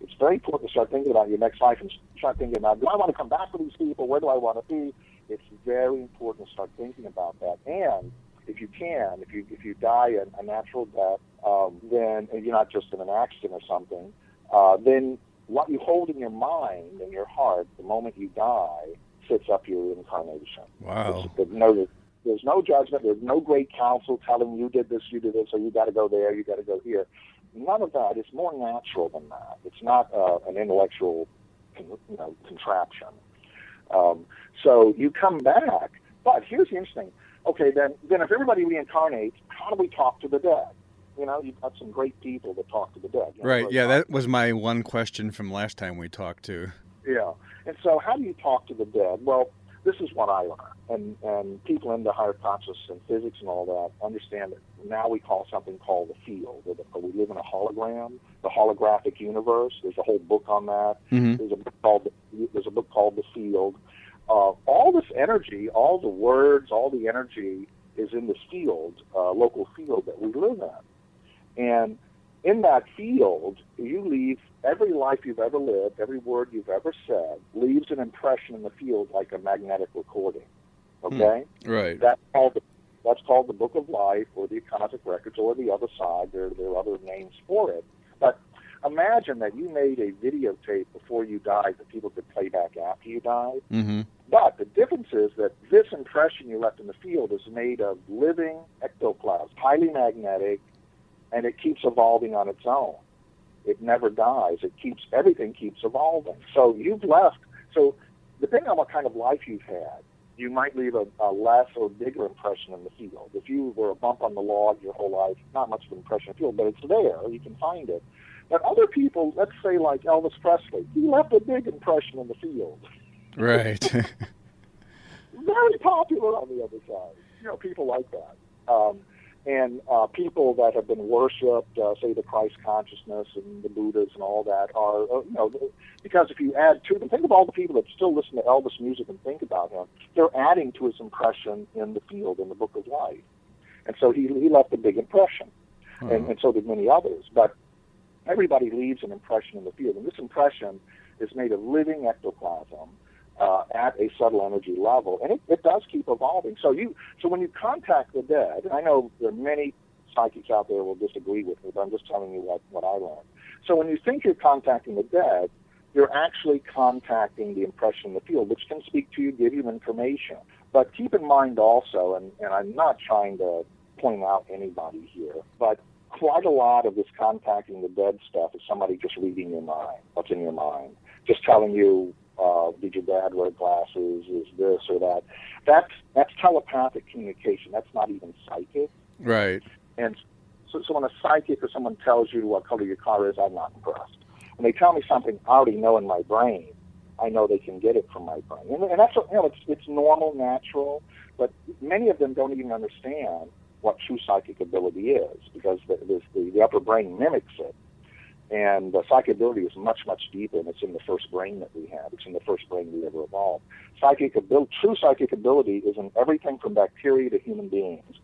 It's very important to start thinking about your next life and start thinking about, do I want to come back with these people? Where do I want to be? It's very important to start thinking about that. And if you can, if you if you die a, a natural death, um, then and you're not just in an accident or something, uh, then what you hold in your mind and your heart the moment you die sets up your incarnation. Wow. There's no, there's no judgment. There's no great counsel telling you did this, you did this, so you got to go there, you got to go here. None of that. It's more natural than that. It's not uh, an intellectual, con- you know, contraption. Um, so you come back, but here's the interesting. Okay, then then if everybody reincarnates, how do we talk to the dead? You know, you've got some great people to talk to the dead. You know, Right. Yeah, that was my one question from last time we talked to. yeah. And so how do you talk to the dead? Well, this is what I learned. And and people into higher consciousness and physics and all that understand that now we call something called the field. Or the, or we live in a hologram, the holographic universe. There's a whole book on that. Mhm. There's a book called there's a book called The Field. Uh, all this energy, all the words, all the energy is in this field, uh, local field that we live in. And in that field, you leave every life you've ever lived, every word you've ever said, leaves an impression in the field like a magnetic recording. Okay? Right. That's called the, that's called the Book of Life or the Akashic Records or the other side. There, there are other names for it. But imagine that you made a videotape before you died that people could play back after you died. Mm-hmm. But the difference is that this impression you left in the field is made of living ectoplasm, highly magnetic, and it keeps evolving on its own. It never dies. It keeps everything keeps evolving. So you've left. So depending on what kind of life you've had, you might leave a, a less or bigger impression in the field. If you were a bump on the log your whole life, not much of an impression in the field, but it's there. You can find it. But other people, let's say like Elvis Presley, he left a big impression in the field. Right. Very popular on the other side. You know, people like that. Um, and uh, people that have been worshipped, uh, say the Christ consciousness and the Buddhas and all that, are uh, you know because if you add to them, think of all the people that still listen to Elvis music and think about him. They're adding to his impression in the field in the Book of Life, and so he he left a big impression, and, and so did many others. But everybody leaves an impression in the field, and this impression is made of living ectoplasm uh, at a subtle energy level, and it, it does keep evolving. So you, so when you contact the dead, I know there are many psychics out there will disagree with me, but I'm just telling you what, what I learned. So when you think you're contacting the dead, you're actually contacting the impression in the field, which can speak to you, give you information. But keep in mind also, and, and I'm not trying to point out anybody here, but quite a lot of this contacting the dead stuff is somebody just reading your mind, what's in your mind, just telling you, did your dad wear glasses, is this or that. That's that's telepathic communication. That's not even psychic. right. And so, so when a psychic or someone tells you what color your car is, I'm not impressed. When they tell me something I already know in my brain, I know they can get it from my brain, and, and that's you know it's it's normal, natural. But many of them don't even understand what true psychic ability is because the, the, the upper brain mimics it. And uh, psychic ability is much, much deeper, and it's in the first brain that we have. It's in the first brain we ever evolved. Psychic ability, true psychic ability is in everything from bacteria to human beings.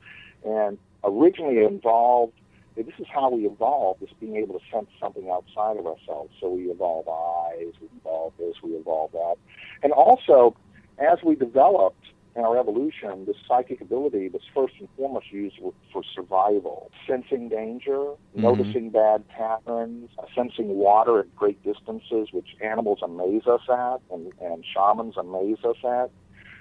And originally involved, this is how we evolved, is being able to sense something outside of ourselves. So we evolve eyes, we evolve this, we evolve that. And also, as we developed in our evolution, this psychic ability was first and foremost used for survival, sensing danger, noticing bad patterns, uh, sensing water at great distances, which animals amaze us at and, and shamans amaze us at.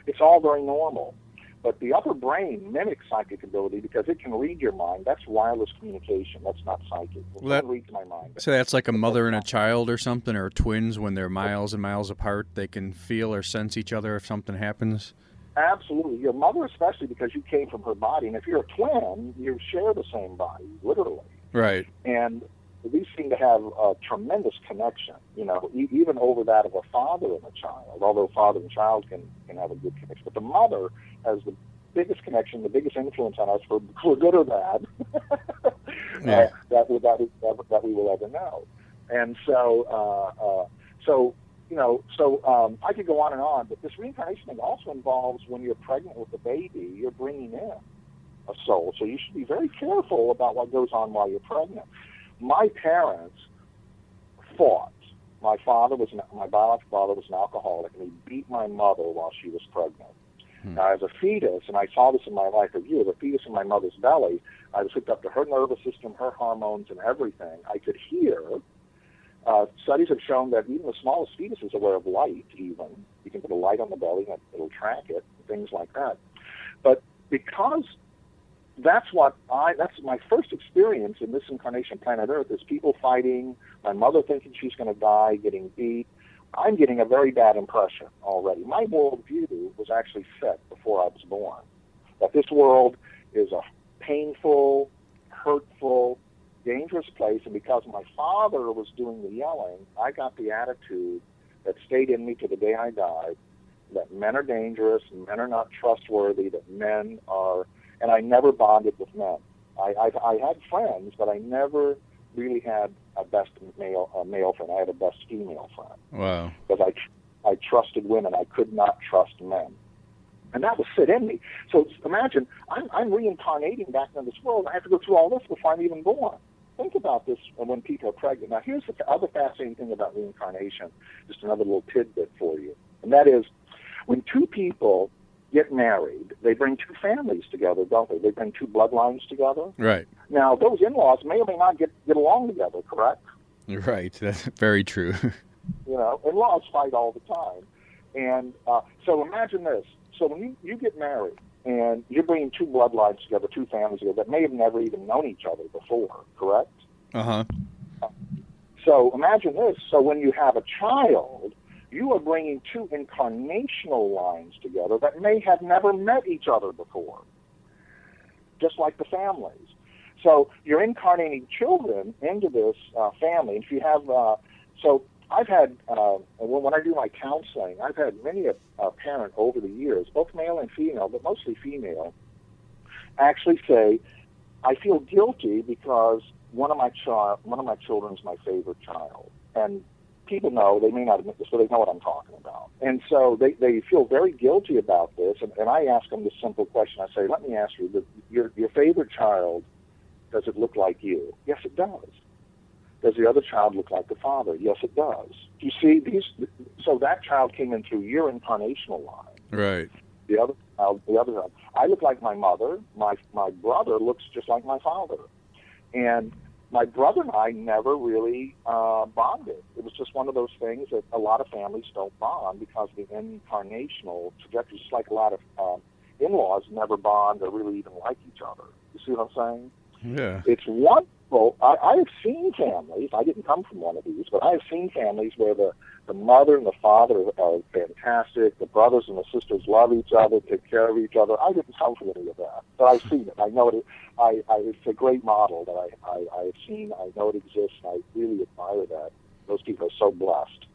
It's all very normal. But the upper brain mimics psychic ability because it can read your mind. That's wireless communication. That's not psychic. It Well, that- reads my mind. So that's like a mother and a child or something, or twins when they're miles and miles apart. They can feel or sense each other if something happens. Absolutely. Your mother, especially because you came from her body. And if you're a twin, you share the same body, literally. Right. And these seem to have a tremendous connection, you know, e- even over that of a father and a child, although father and child can, can have a good connection. But the mother has the biggest connection, the biggest influence on us for, for good or bad Yeah. uh, that, we, that, we, that we will ever know. And so, uh, uh, so you know, so um, I could go on and on, but this reincarnation thing also involves when you're pregnant with a baby, you're bringing in a soul. So you should be very careful about what goes on while you're pregnant. My parents fought. My father was an, my biological father was an alcoholic, and he beat my mother while she was pregnant. Now, as a fetus, and I saw this in my life review, as a fetus in my mother's belly, I was hooked up to her nervous system, her hormones, and everything. I could hear. Uh, studies have shown that even the smallest fetus is aware of light. Even you can put a light on the belly and it'll track it, things like that. But because that's what I that's my first experience in this incarnation planet Earth is people fighting, my mother thinking she's going to die, getting beat. I'm getting a very bad impression already. My worldview was actually set before I was born. That this world is a painful, hurtful, dangerous place, and because my father was doing the yelling, I got the attitude that stayed in me to the day I died that men are dangerous, men are not trustworthy, that men are, and I never bonded with men. I, I, I had friends, but I never really had a best male a male friend. I had a best female friend Wow. because I tr- I trusted women. I could not trust men, and that was fit in me. So imagine I'm I'm reincarnating back into this world. I have to go through all this before I'm even born. Think about this when people are pregnant. Now, here's the other fascinating thing about reincarnation. Just another little tidbit for you, and that is when two people get married, they bring two families together, don't they? They bring two bloodlines together. Right. Now, those in-laws may or may not get get along together, correct? Right. That's very true. You know, in-laws fight all the time. And uh, so imagine this. So when you, you get married and you're bringing two bloodlines together, two families together that may have never even known each other before, correct? Uh huh. So imagine this. So when you have a child, you are bringing two incarnational lines together that may have never met each other before, just like the families. So you're incarnating children into this uh, family. If you have, uh, so I've had uh, when I do my counseling, I've had many a, a parent over the years, both male and female, but mostly female, actually say, "I feel guilty because one of my child, one of my children is my favorite child," and people know they may not admit this, but they know what I'm talking about. And so they, they feel very guilty about this. And, and I ask them this simple question. I say, let me ask you, the, your, your favorite child, does it look like you? Yes, it does. Does the other child look like the father? Yes, it does. You see, these, so that child came in through your incarnational line. Right. The other child, the other child. I look like my mother. My my brother looks just like my father, and my brother and I never really uh, bonded. It was just one of those things that a lot of families don't bond because the incarnational trajectory, just like a lot of uh, in-laws never bond or really even like each other. You see what I'm saying? Yeah. It's wonderful. I, I have seen families. I didn't come from one of these, but I have seen families where the the mother and the father are fantastic. The brothers and the sisters love each other, take care of each other. I didn't come from any of that, but I've seen it. I know it. I, I it's a great model that I, I I've seen. I know it exists. And I really admire that. Those people are so blessed.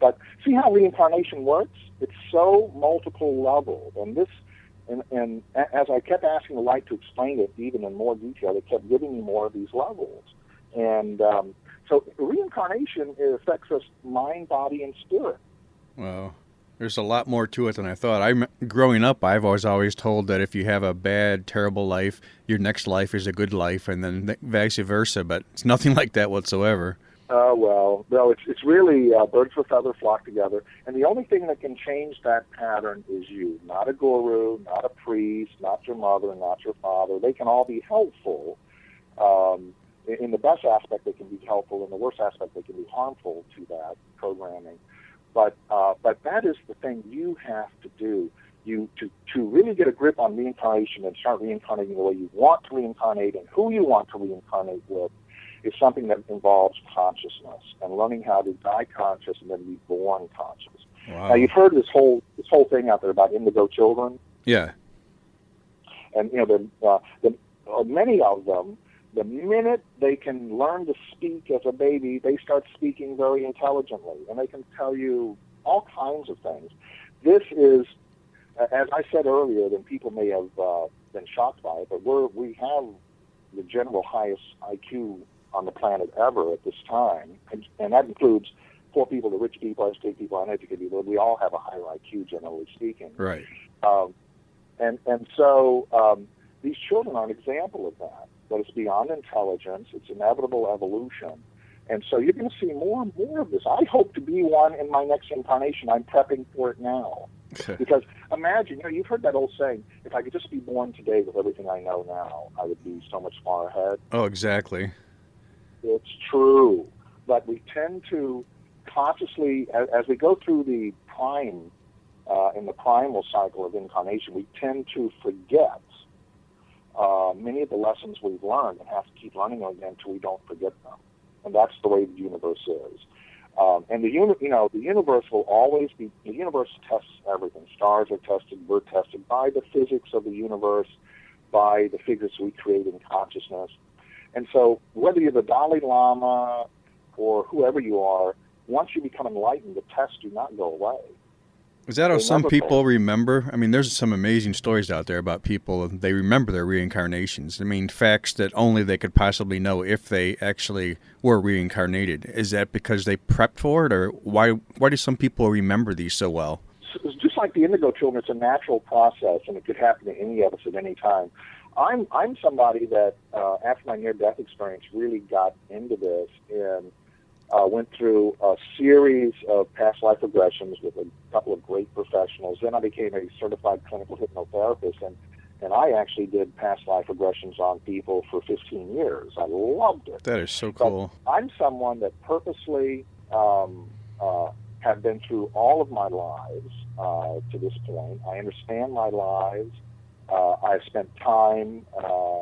But see how reincarnation works? It's so multiple leveled, and this. And, and as I kept asking the light to explain it even in more detail, it kept giving me more of these levels. And um, so reincarnation affects us mind, body, and spirit. Well, there's a lot more to it than I thought. I growing up, I've always always told that if you have a bad, terrible life, your next life is a good life, and then vice versa. But it's nothing like that whatsoever. Oh uh, well, no, it's it's really uh, birds of a feather flock together, and the only thing that can change that pattern is you, not a guru, not a priest, not your mother, not your father. They can all be helpful, um, in the best aspect, they can be helpful. In the worst aspect, they can be harmful to that programming. But uh, but that is the thing you have to do. You to to really get a grip on reincarnation and start reincarnating the way you want to reincarnate and who you want to reincarnate with is something that involves consciousness and learning how to die conscious and then be born conscious. Wow. Now you've heard this whole this whole thing out there about indigo children. Yeah. And you know the, uh, the uh, many of them the minute they can learn to speak as a baby, they start speaking very intelligently, and they can tell you all kinds of things. This is, as I said earlier, then people may have uh, been shocked by it, but we're we have the general highest IQ on the planet ever at this time, and, and that includes poor people, the rich people, educated people, uneducated people. We all have a higher IQ, generally speaking. Right. Um, and and so um, these children are an example of that but it's beyond intelligence. It's inevitable evolution. And so you're going to see more and more of this. I hope to be one in my next incarnation. I'm prepping for it now. because imagine, you know, you've heard that old saying, if I could just be born today with everything I know now, I would be so much far ahead. Oh, exactly. It's true. But we tend to consciously, as, as we go through the prime, uh, in the primal cycle of incarnation, we tend to forget uh, many of the lessons we've learned and have to keep learning them again until we don't forget them. And that's the way the universe is. Um, and the uni- you know the universe will always be the universe tests everything. Stars are tested, we're tested by the physics of the universe, by the figures we create in consciousness. And so whether you're the Dalai Lama or whoever you are, once you become enlightened, the tests do not go away. Is that how some people remember? I mean, there's some amazing stories out there about people they remember their reincarnations. I mean, facts that only they could possibly know if they actually were reincarnated. Is that because they prepped for it, or why? Why do some people remember these so well? It's just like the indigo children, it's a natural process, and it could happen to any of us at any time. I'm I'm somebody that uh, after my near death experience really got into this and uh, went through a series of past life regressions with a couple of great professionals. Then I became a certified clinical hypnotherapist, and and I actually did past life regressions on people for 15 years. I loved it. That is so cool. But I'm someone that purposely um, uh, have been through all of my lives uh, to this point. I understand my lives. Uh, I've spent time uh,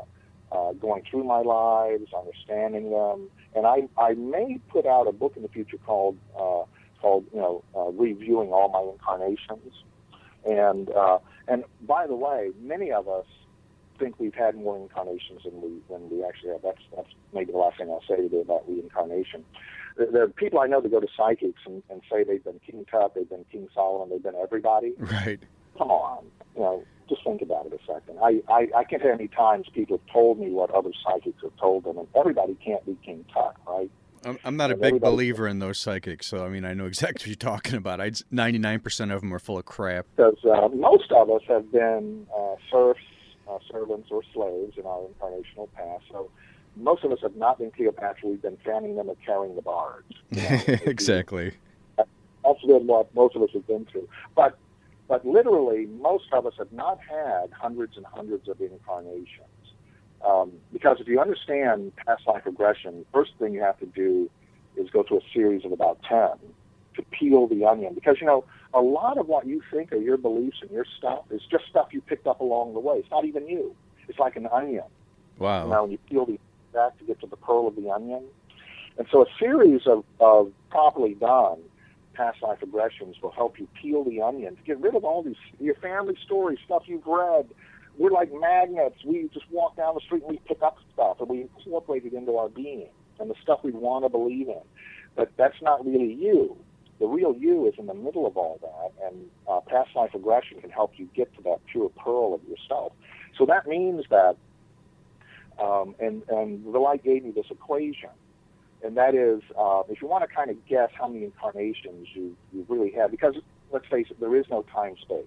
uh, going through my lives, understanding them, and I, I may put out a book in the future called uh, called you know uh, reviewing all my incarnations, and uh, and by the way, many of us think we've had more incarnations than we than we actually have. That's that's maybe the last thing I'll say today about reincarnation. There, there are people I know that go to psychics and, and say they've been King Tut, they've been King Solomon, they've been everybody. Right. Come on, you know, just think about it a second. I, I, I can't tell how many times people have told me what other psychics have told them, and everybody can't be King Tut, right? I'm, I'm not a big believer in those psychics, so I mean, I know exactly what you're talking about. I'd 99% of them are full of crap. because uh, most of us have been uh, serfs, uh, servants, or slaves in our incarnational past. So most of us have not been Cleopatra. We've been fanning them and carrying the bards. You know, exactly. That's been what most of us have been through. But but literally, most of us have not had hundreds and hundreds of incarnations. Um, because if you understand past life regression, first thing you have to do is go through a series of about 10 to peel the onion. Because, you know, a lot of what you think are your beliefs and your stuff is just stuff you picked up along the way. It's not even you. It's like an onion. Wow. Now, when you peel the back to get to the pearl of the onion. And so a series of, of properly done past life regressions will help you peel the onion to get rid of all these your family stories, stuff you've read. We're like magnets. We just walk down the street and we pick up stuff and we incorporate it into our being and the stuff we want to believe in. But that's not really you. The real you is in the middle of all that, and uh, past life regression can help you get to that pure pearl of yourself. So that means that, um, and and the light gave me this equation, and that is, uh, if you want to kind of guess how many incarnations you you really have, because let's face it, there is no time space.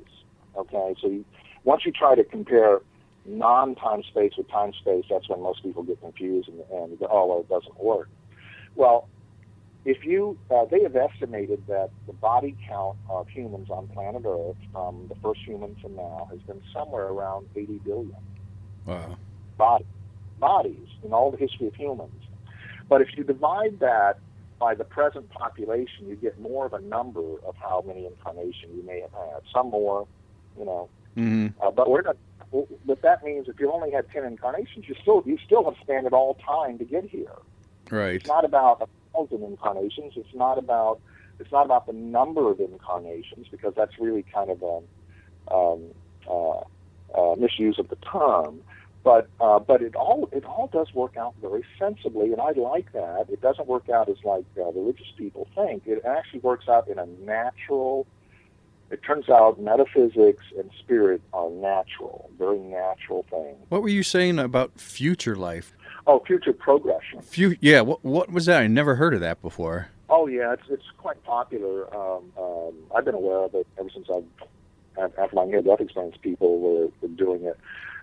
Okay, so you, once you try to compare non-time space with time space, that's when most people get confused and, and go, oh, well, it doesn't work. Well, if you, uh, they have estimated that the body count of humans on planet Earth from the first human to now has been somewhere around 80 billion Wow. body, bodies in all the history of humans. But if you divide that by the present population, you get more of a number of how many incarnations you may have had. Some more, you know. hmm Uh, but we're not. But that means if you only had ten incarnations, you still you still have spent all time to get here. Right. It's not about a thousand incarnations. It's not about it's not about the number of incarnations because that's really kind of a um, uh, uh, misuse of the term. But uh, but it all it all does work out very sensibly, and I like that. It doesn't work out as like uh, religious people think. It actually works out in a natural. It turns out metaphysics and spirit are natural, very natural things. What were you saying about future life? Oh, future progression. Few, yeah. What what was that? I never heard of that before. Oh yeah, it's it's quite popular. Um, um, I've been aware of it ever since I've af- after my near death experience. People were, were doing it.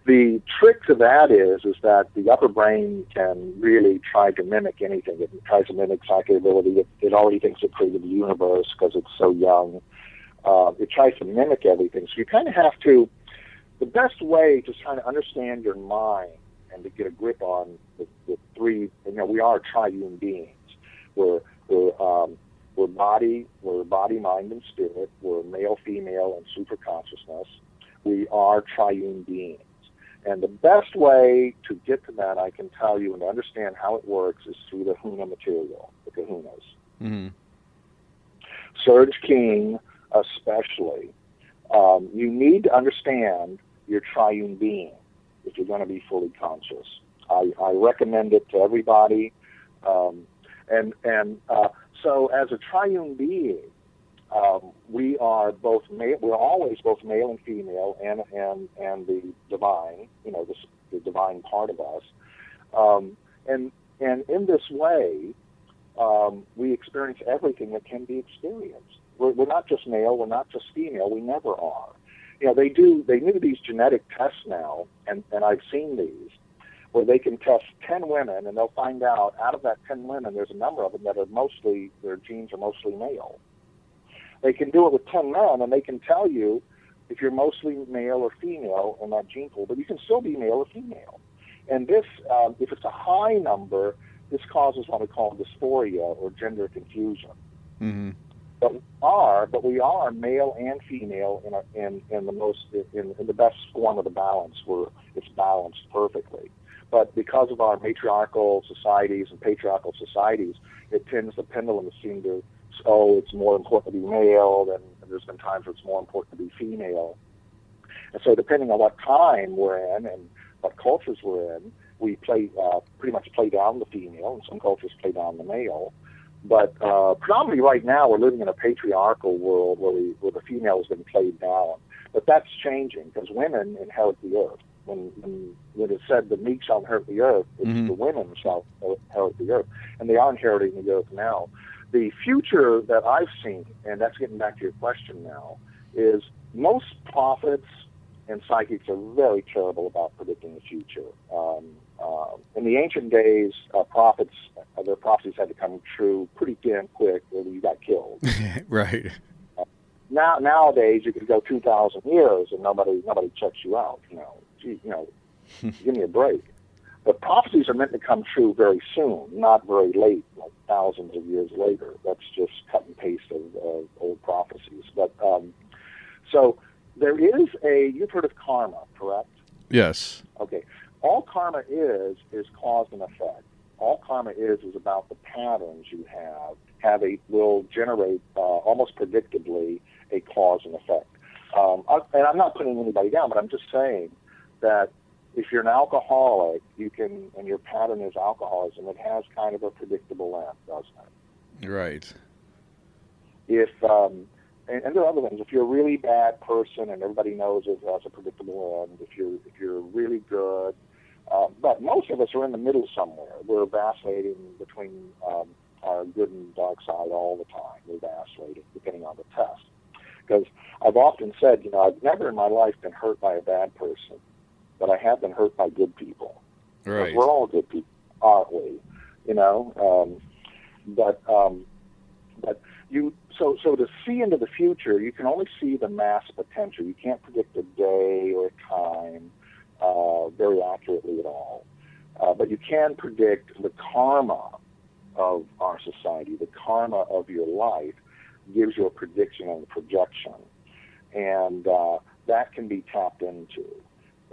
The trick to that is is that the upper brain can really try to mimic anything. It tries to mimic psychic ability. It, it already thinks it created the universe because it's so young. Uh, it tries to mimic everything. So you kind of have to. The best way to try to understand your mind and to get a grip on the, the three. You know, we are triune beings. We're we're um, we're body, we're body, mind, and spirit. We're male, female, and super consciousness. We are triune beings. And the best way to get to that, I can tell you, and to understand how it works, is through the Huna material, the Kahunas. hmm Serge King, especially, um, you need to understand your triune being if you're going to be fully conscious. I, I recommend it to everybody. Um, and and uh, so, as a triune being, um, we are both male. We're always both male and female, and and and the divine. You know, this, the divine part of us. Um, and and in this way, um, we experience everything that can be experienced. We're, we're not just male. We're not just female. We never are. You know, they do. They do these genetic tests now, and and I've seen these where they can test 10 women and they'll find out out of that 10 women there's a number of them that are mostly their genes are mostly male they can do it with 10 men and they can tell you if you're mostly male or female in that gene pool but you can still be male or female. And this um, if it's a high number this causes what we call dysphoria or gender confusion. Hmm but we are, but we are male and female in, a, in in the most in, in the best form of the balance, where it's balanced perfectly. But because of our matriarchal societies and patriarchal societies, it tends the pendulum to to oh, it's more important to be male than and there's been times where it's more important to be female. And so, depending on what time we're in and what cultures we're in. We play uh, pretty much play down the female, and some cultures play down the male. But uh, predominantly right now, we're living in a patriarchal world where, we, where the female has been played down. But that's changing because women inherit the earth. When, when, when it said the meek shall inherit the earth, it's Mhm. the women shall inherit the earth. And they are inheriting the earth now. The future that I've seen, and that's getting back to your question now, is most prophets and psychics are very terrible about predicting the future. Um, uh, in the ancient days, uh, prophets, uh, their prophecies had to come true pretty damn quick, or you got killed. right. now, nowadays, you could go two thousand years and nobody nobody checks you out. You know, Gee, you know, give me a break. But prophecies are meant to come true very soon, not very late, like thousands of years later. That's just cut and paste of, of old prophecies. But um, so there is a. You've heard of karma, correct? Yes. Okay. All karma is is cause and effect. All karma is is about the patterns you have have a will generate uh, almost predictably a cause and effect. Um, I, and I'm not putting anybody down, but I'm just saying that if you're an alcoholic, you can, and your pattern is alcoholism, it has kind of a predictable end, doesn't it? Right. if um, and, and there are other things. If you're a really bad person and everybody knows it has a predictable end. If you're if you're really good, uh, but most of us are in the middle somewhere. We're vacillating between um, our good and dark side all the time. We're vacillating depending on the test. Because I've often said, you know, I've never in my life been hurt by a bad person, but I have been hurt by good people. Right. We're all good people, aren't we? You know, um, but um, but you so so to see into the future, you can only see the mass potential. You can't predict a day or a time uh, very accurately at all, uh, but you can predict the karma of our society. The karma of your life gives you a prediction and a projection, and uh, that can be tapped into.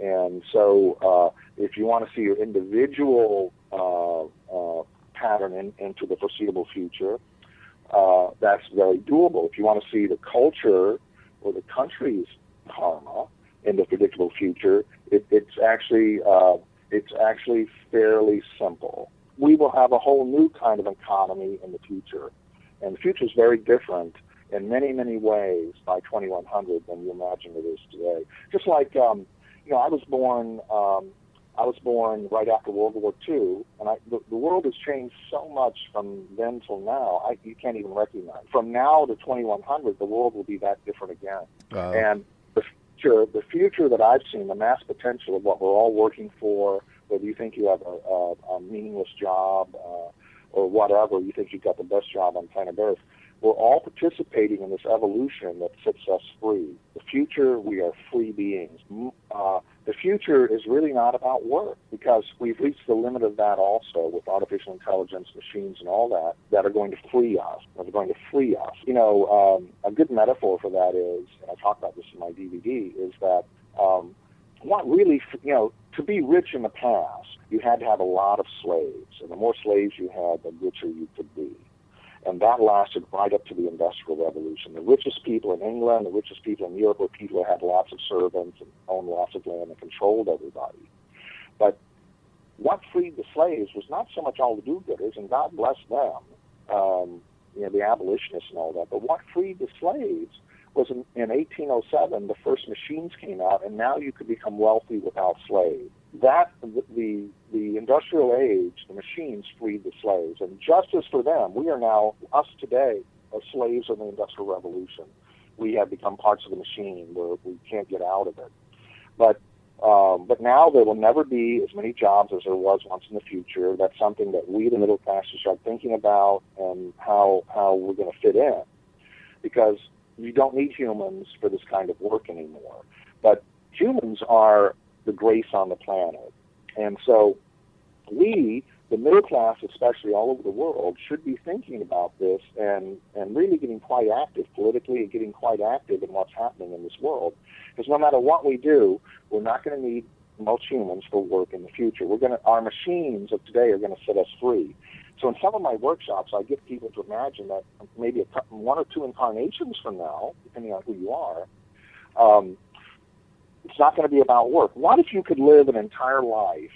And so, uh, if you want to see your individual uh, uh, pattern in, into the foreseeable future, uh, that's very doable. If you want to see the culture or the country's karma in the predictable future, it, it's actually uh, it's actually fairly simple. We will have a whole new kind of economy in the future, and the future is very different in many many ways by 2100 than you imagine it is today. Just like um, you know, I was born. Um, I was born right after World War II, and I, the, the world has changed so much from then till now. I, you can't even recognize. From now to 2100, the world will be that different again. Wow. And the future, the future that I've seen, the mass potential of what we're all working for, whether you think you have a, a, a meaningless job uh, or whatever, you think you've got the best job on planet Earth, we're all participating in this evolution that sets us free. The future, we are free beings. Uh, the future is really not about work because we've reached the limit of that also with artificial intelligence, machines, and all that that are going to free us. That are going to free us. You know, um, a good metaphor for that is, and I talk about this in my DVD, is that um, what really, you know, to be rich in the past, you had to have a lot of slaves, and the more slaves you had, the richer you could be. And that lasted right up to the Industrial Revolution. The richest people in England, the richest people in Europe were people who had lots of servants and owned lots of land and controlled everybody. But what freed the slaves was not so much all the do-gooders, and God bless them, um, you know, the abolitionists and all that. But what freed the slaves was in, in 1807, the first machines came out, and now you could become wealthy without slaves. That the the industrial age, the machines freed the slaves, and justice for them. We are now us today are slaves of the industrial revolution. We have become parts of the machine where we can't get out of it. But um, but now there will never be as many jobs as there was once in the future. That's something that we, the middle class, should start thinking about and how how we're going to fit in, because you don't need humans for this kind of work anymore. But humans are the grace on the planet, and so we, the middle class, especially all over the world, should be thinking about this and and really getting quite active politically and getting quite active in what's happening in this world. Because no matter what we do, we're not going to need most humans for work in the future. We're going to our machines of today are going to set us free. So in some of my workshops, I get people to imagine that maybe a, one or two incarnations from now, depending on who you are, um, it's not going to be about work. What if you could live an entire life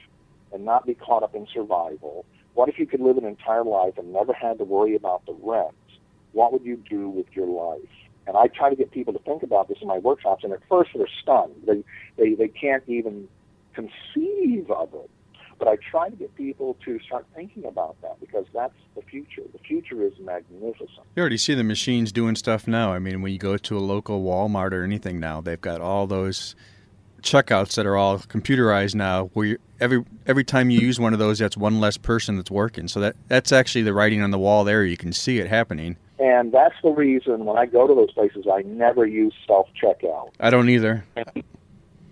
and not be caught up in survival? What if you could live an entire life and never had to worry about the rent? What would you do with your life? And I try to get people to think about this in my workshops, and at first they're stunned. They, they, they can't even conceive of it. But I try to get people to start thinking about that because that's the future. The future is magnificent. You already see the machines doing stuff now. I mean, when you go to a local Walmart or anything now, they've got all those checkouts that are all computerized now where every every time you use one of those that's one less person that's working so that that's actually the writing on the wall there you can see it happening and that's the reason when i go to those places i never use self checkout i don't either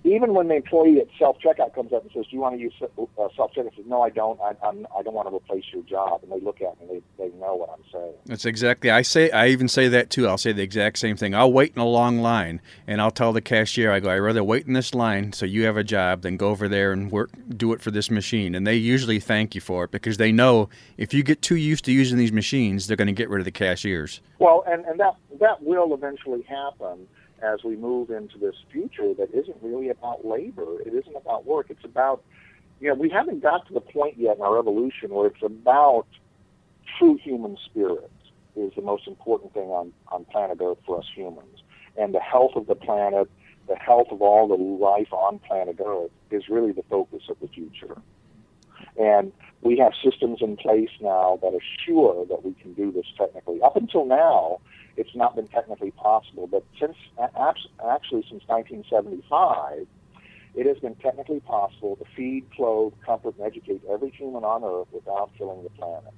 even when the employee at self checkout comes up and says, "Do you want to use uh, self checkout?" says, "No, I don't. I, I'm, I don't want to replace your job." And they look at me, they, they know what I'm saying. That's exactly. I say. I even say that too. I'll say the exact same thing. I'll wait in a long line, and I'll tell the cashier, "I go, I'd rather wait in this line so you have a job than go over there and work, do it for this machine." And they usually thank you for it because they know if you get too used to using these machines, they're going to get rid of the cashiers. Well, and and that that will eventually happen as we move into this future that isn't really about labor. It isn't about work. It's about, you know, we haven't got to the point yet in our evolution where it's about true human spirit is the most important thing on, on planet Earth for us humans. And the health of the planet, the health of all the life on planet Earth is really the focus of the future. And we have systems in place now that assure that we can do this technically. Up until now, it's not been technically possible. But since actually since 1975, it has been technically possible to feed, clothe, comfort, and educate every human on Earth without killing the planet.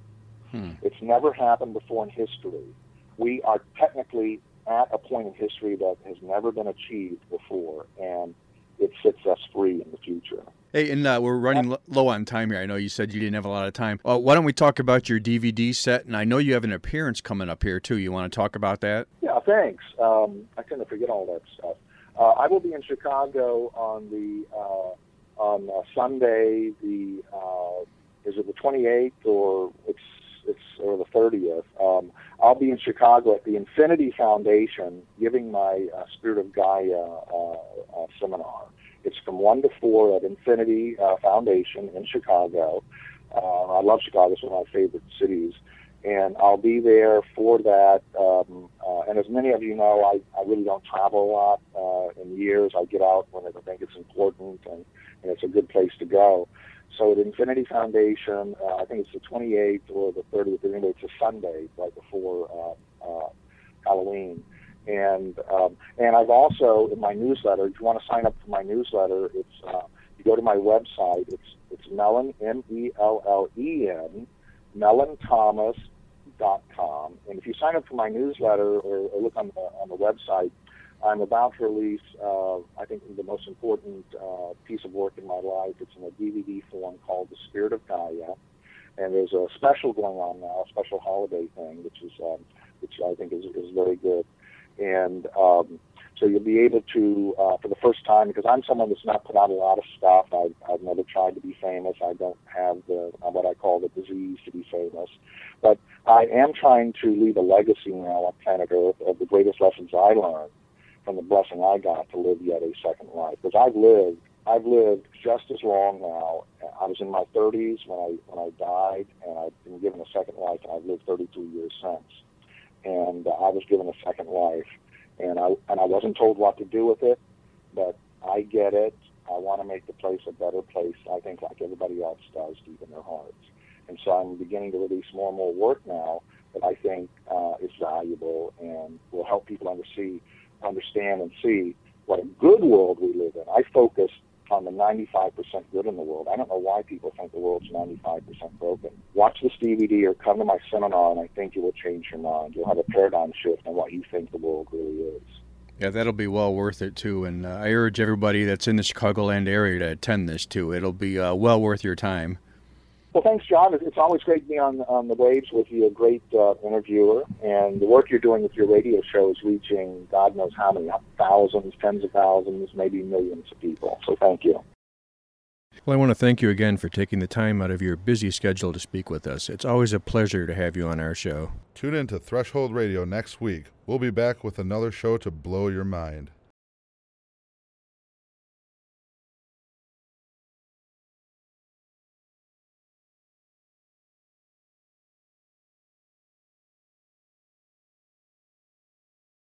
Hmm. It's never happened before in history. We are technically at a point in history that has never been achieved before, and it sets us free in the future. Hey, and uh, we're running low on time here. I know you said you didn't have a lot of time. Uh, why don't we talk about your DVD set? And I know you have an appearance coming up here too. You want to talk about that? Yeah, thanks. Um, I tend to forget all that stuff. Uh, I will be in Chicago on the uh, on uh, Sunday. The uh, is it the 28th or it's it's or the 30th? Um, I'll be in Chicago at the Infinity Foundation giving my uh, Spirit of Gaia uh, uh, seminar. It's from 1 to 4 at Infinity uh, Foundation in Chicago. Uh, I love Chicago. It's one of my favorite cities. And I'll be there for that. Um, uh, and as many of you know, I, I really don't travel a lot uh, in years. I get out when I think it's important and, and it's a good place to go. So at Infinity Foundation, uh, I think it's the 28th or the 30th. Anyway, it's a Sunday right before uh, uh, Halloween. And um, and I've also in my newsletter. If you want to sign up for my newsletter, it's uh, you go to my website. It's it's Mellen M E L L E N mellenthomas.com. And if you sign up for my newsletter or, or look on the on the website, I'm about to release, uh, I think, the most important uh, piece of work in my life. It's in a DVD form called The Spirit of Gaia. And there's a special going on now, a special holiday thing, which is, um, which I think is, is very good and um, so you'll be able to, uh, for the first time, because I'm someone that's not put out a lot of stuff. I've, I've never tried to be famous. I don't have the uh, what I call the disease to be famous, but I am trying to leave a legacy now on planet Earth of the greatest lessons I learned from the blessing I got to live yet a second life. Because I've lived, I've lived just as long now. I was in my 30s when I when I died, and I've been given a second life, and I've lived 32 years since and uh, I was given a second life, and I and I wasn't told what to do with it, but I get it. I want to make the place a better place. I think like everybody else does, deep in their hearts. And so I'm beginning to release more and more work now that I think uh, is valuable and will help people under see, understand and see what a good world we live in. I focus on the 95% good in the world. I don't know why people think the world's 95% broken. Watch this DVD or come to my seminar, and I think it will change your mind. You'll have a paradigm shift on what you think the world really is. Yeah, that'll be well worth it too. And uh, I urge everybody that's in the Chicagoland area to attend this too. It'll be uh, well worth your time. Well, thanks, John. It's always great to be on on the waves with you. A great uh, interviewer, and the work you're doing with your radio show is reaching God knows how many thousands, tens of thousands, maybe millions of people. So, thank you. Well, I want to thank you again for taking the time out of your busy schedule to speak with us. It's always a pleasure to have you on our show. Tune in to Threshold Radio next week. We'll be back with another show to blow your mind.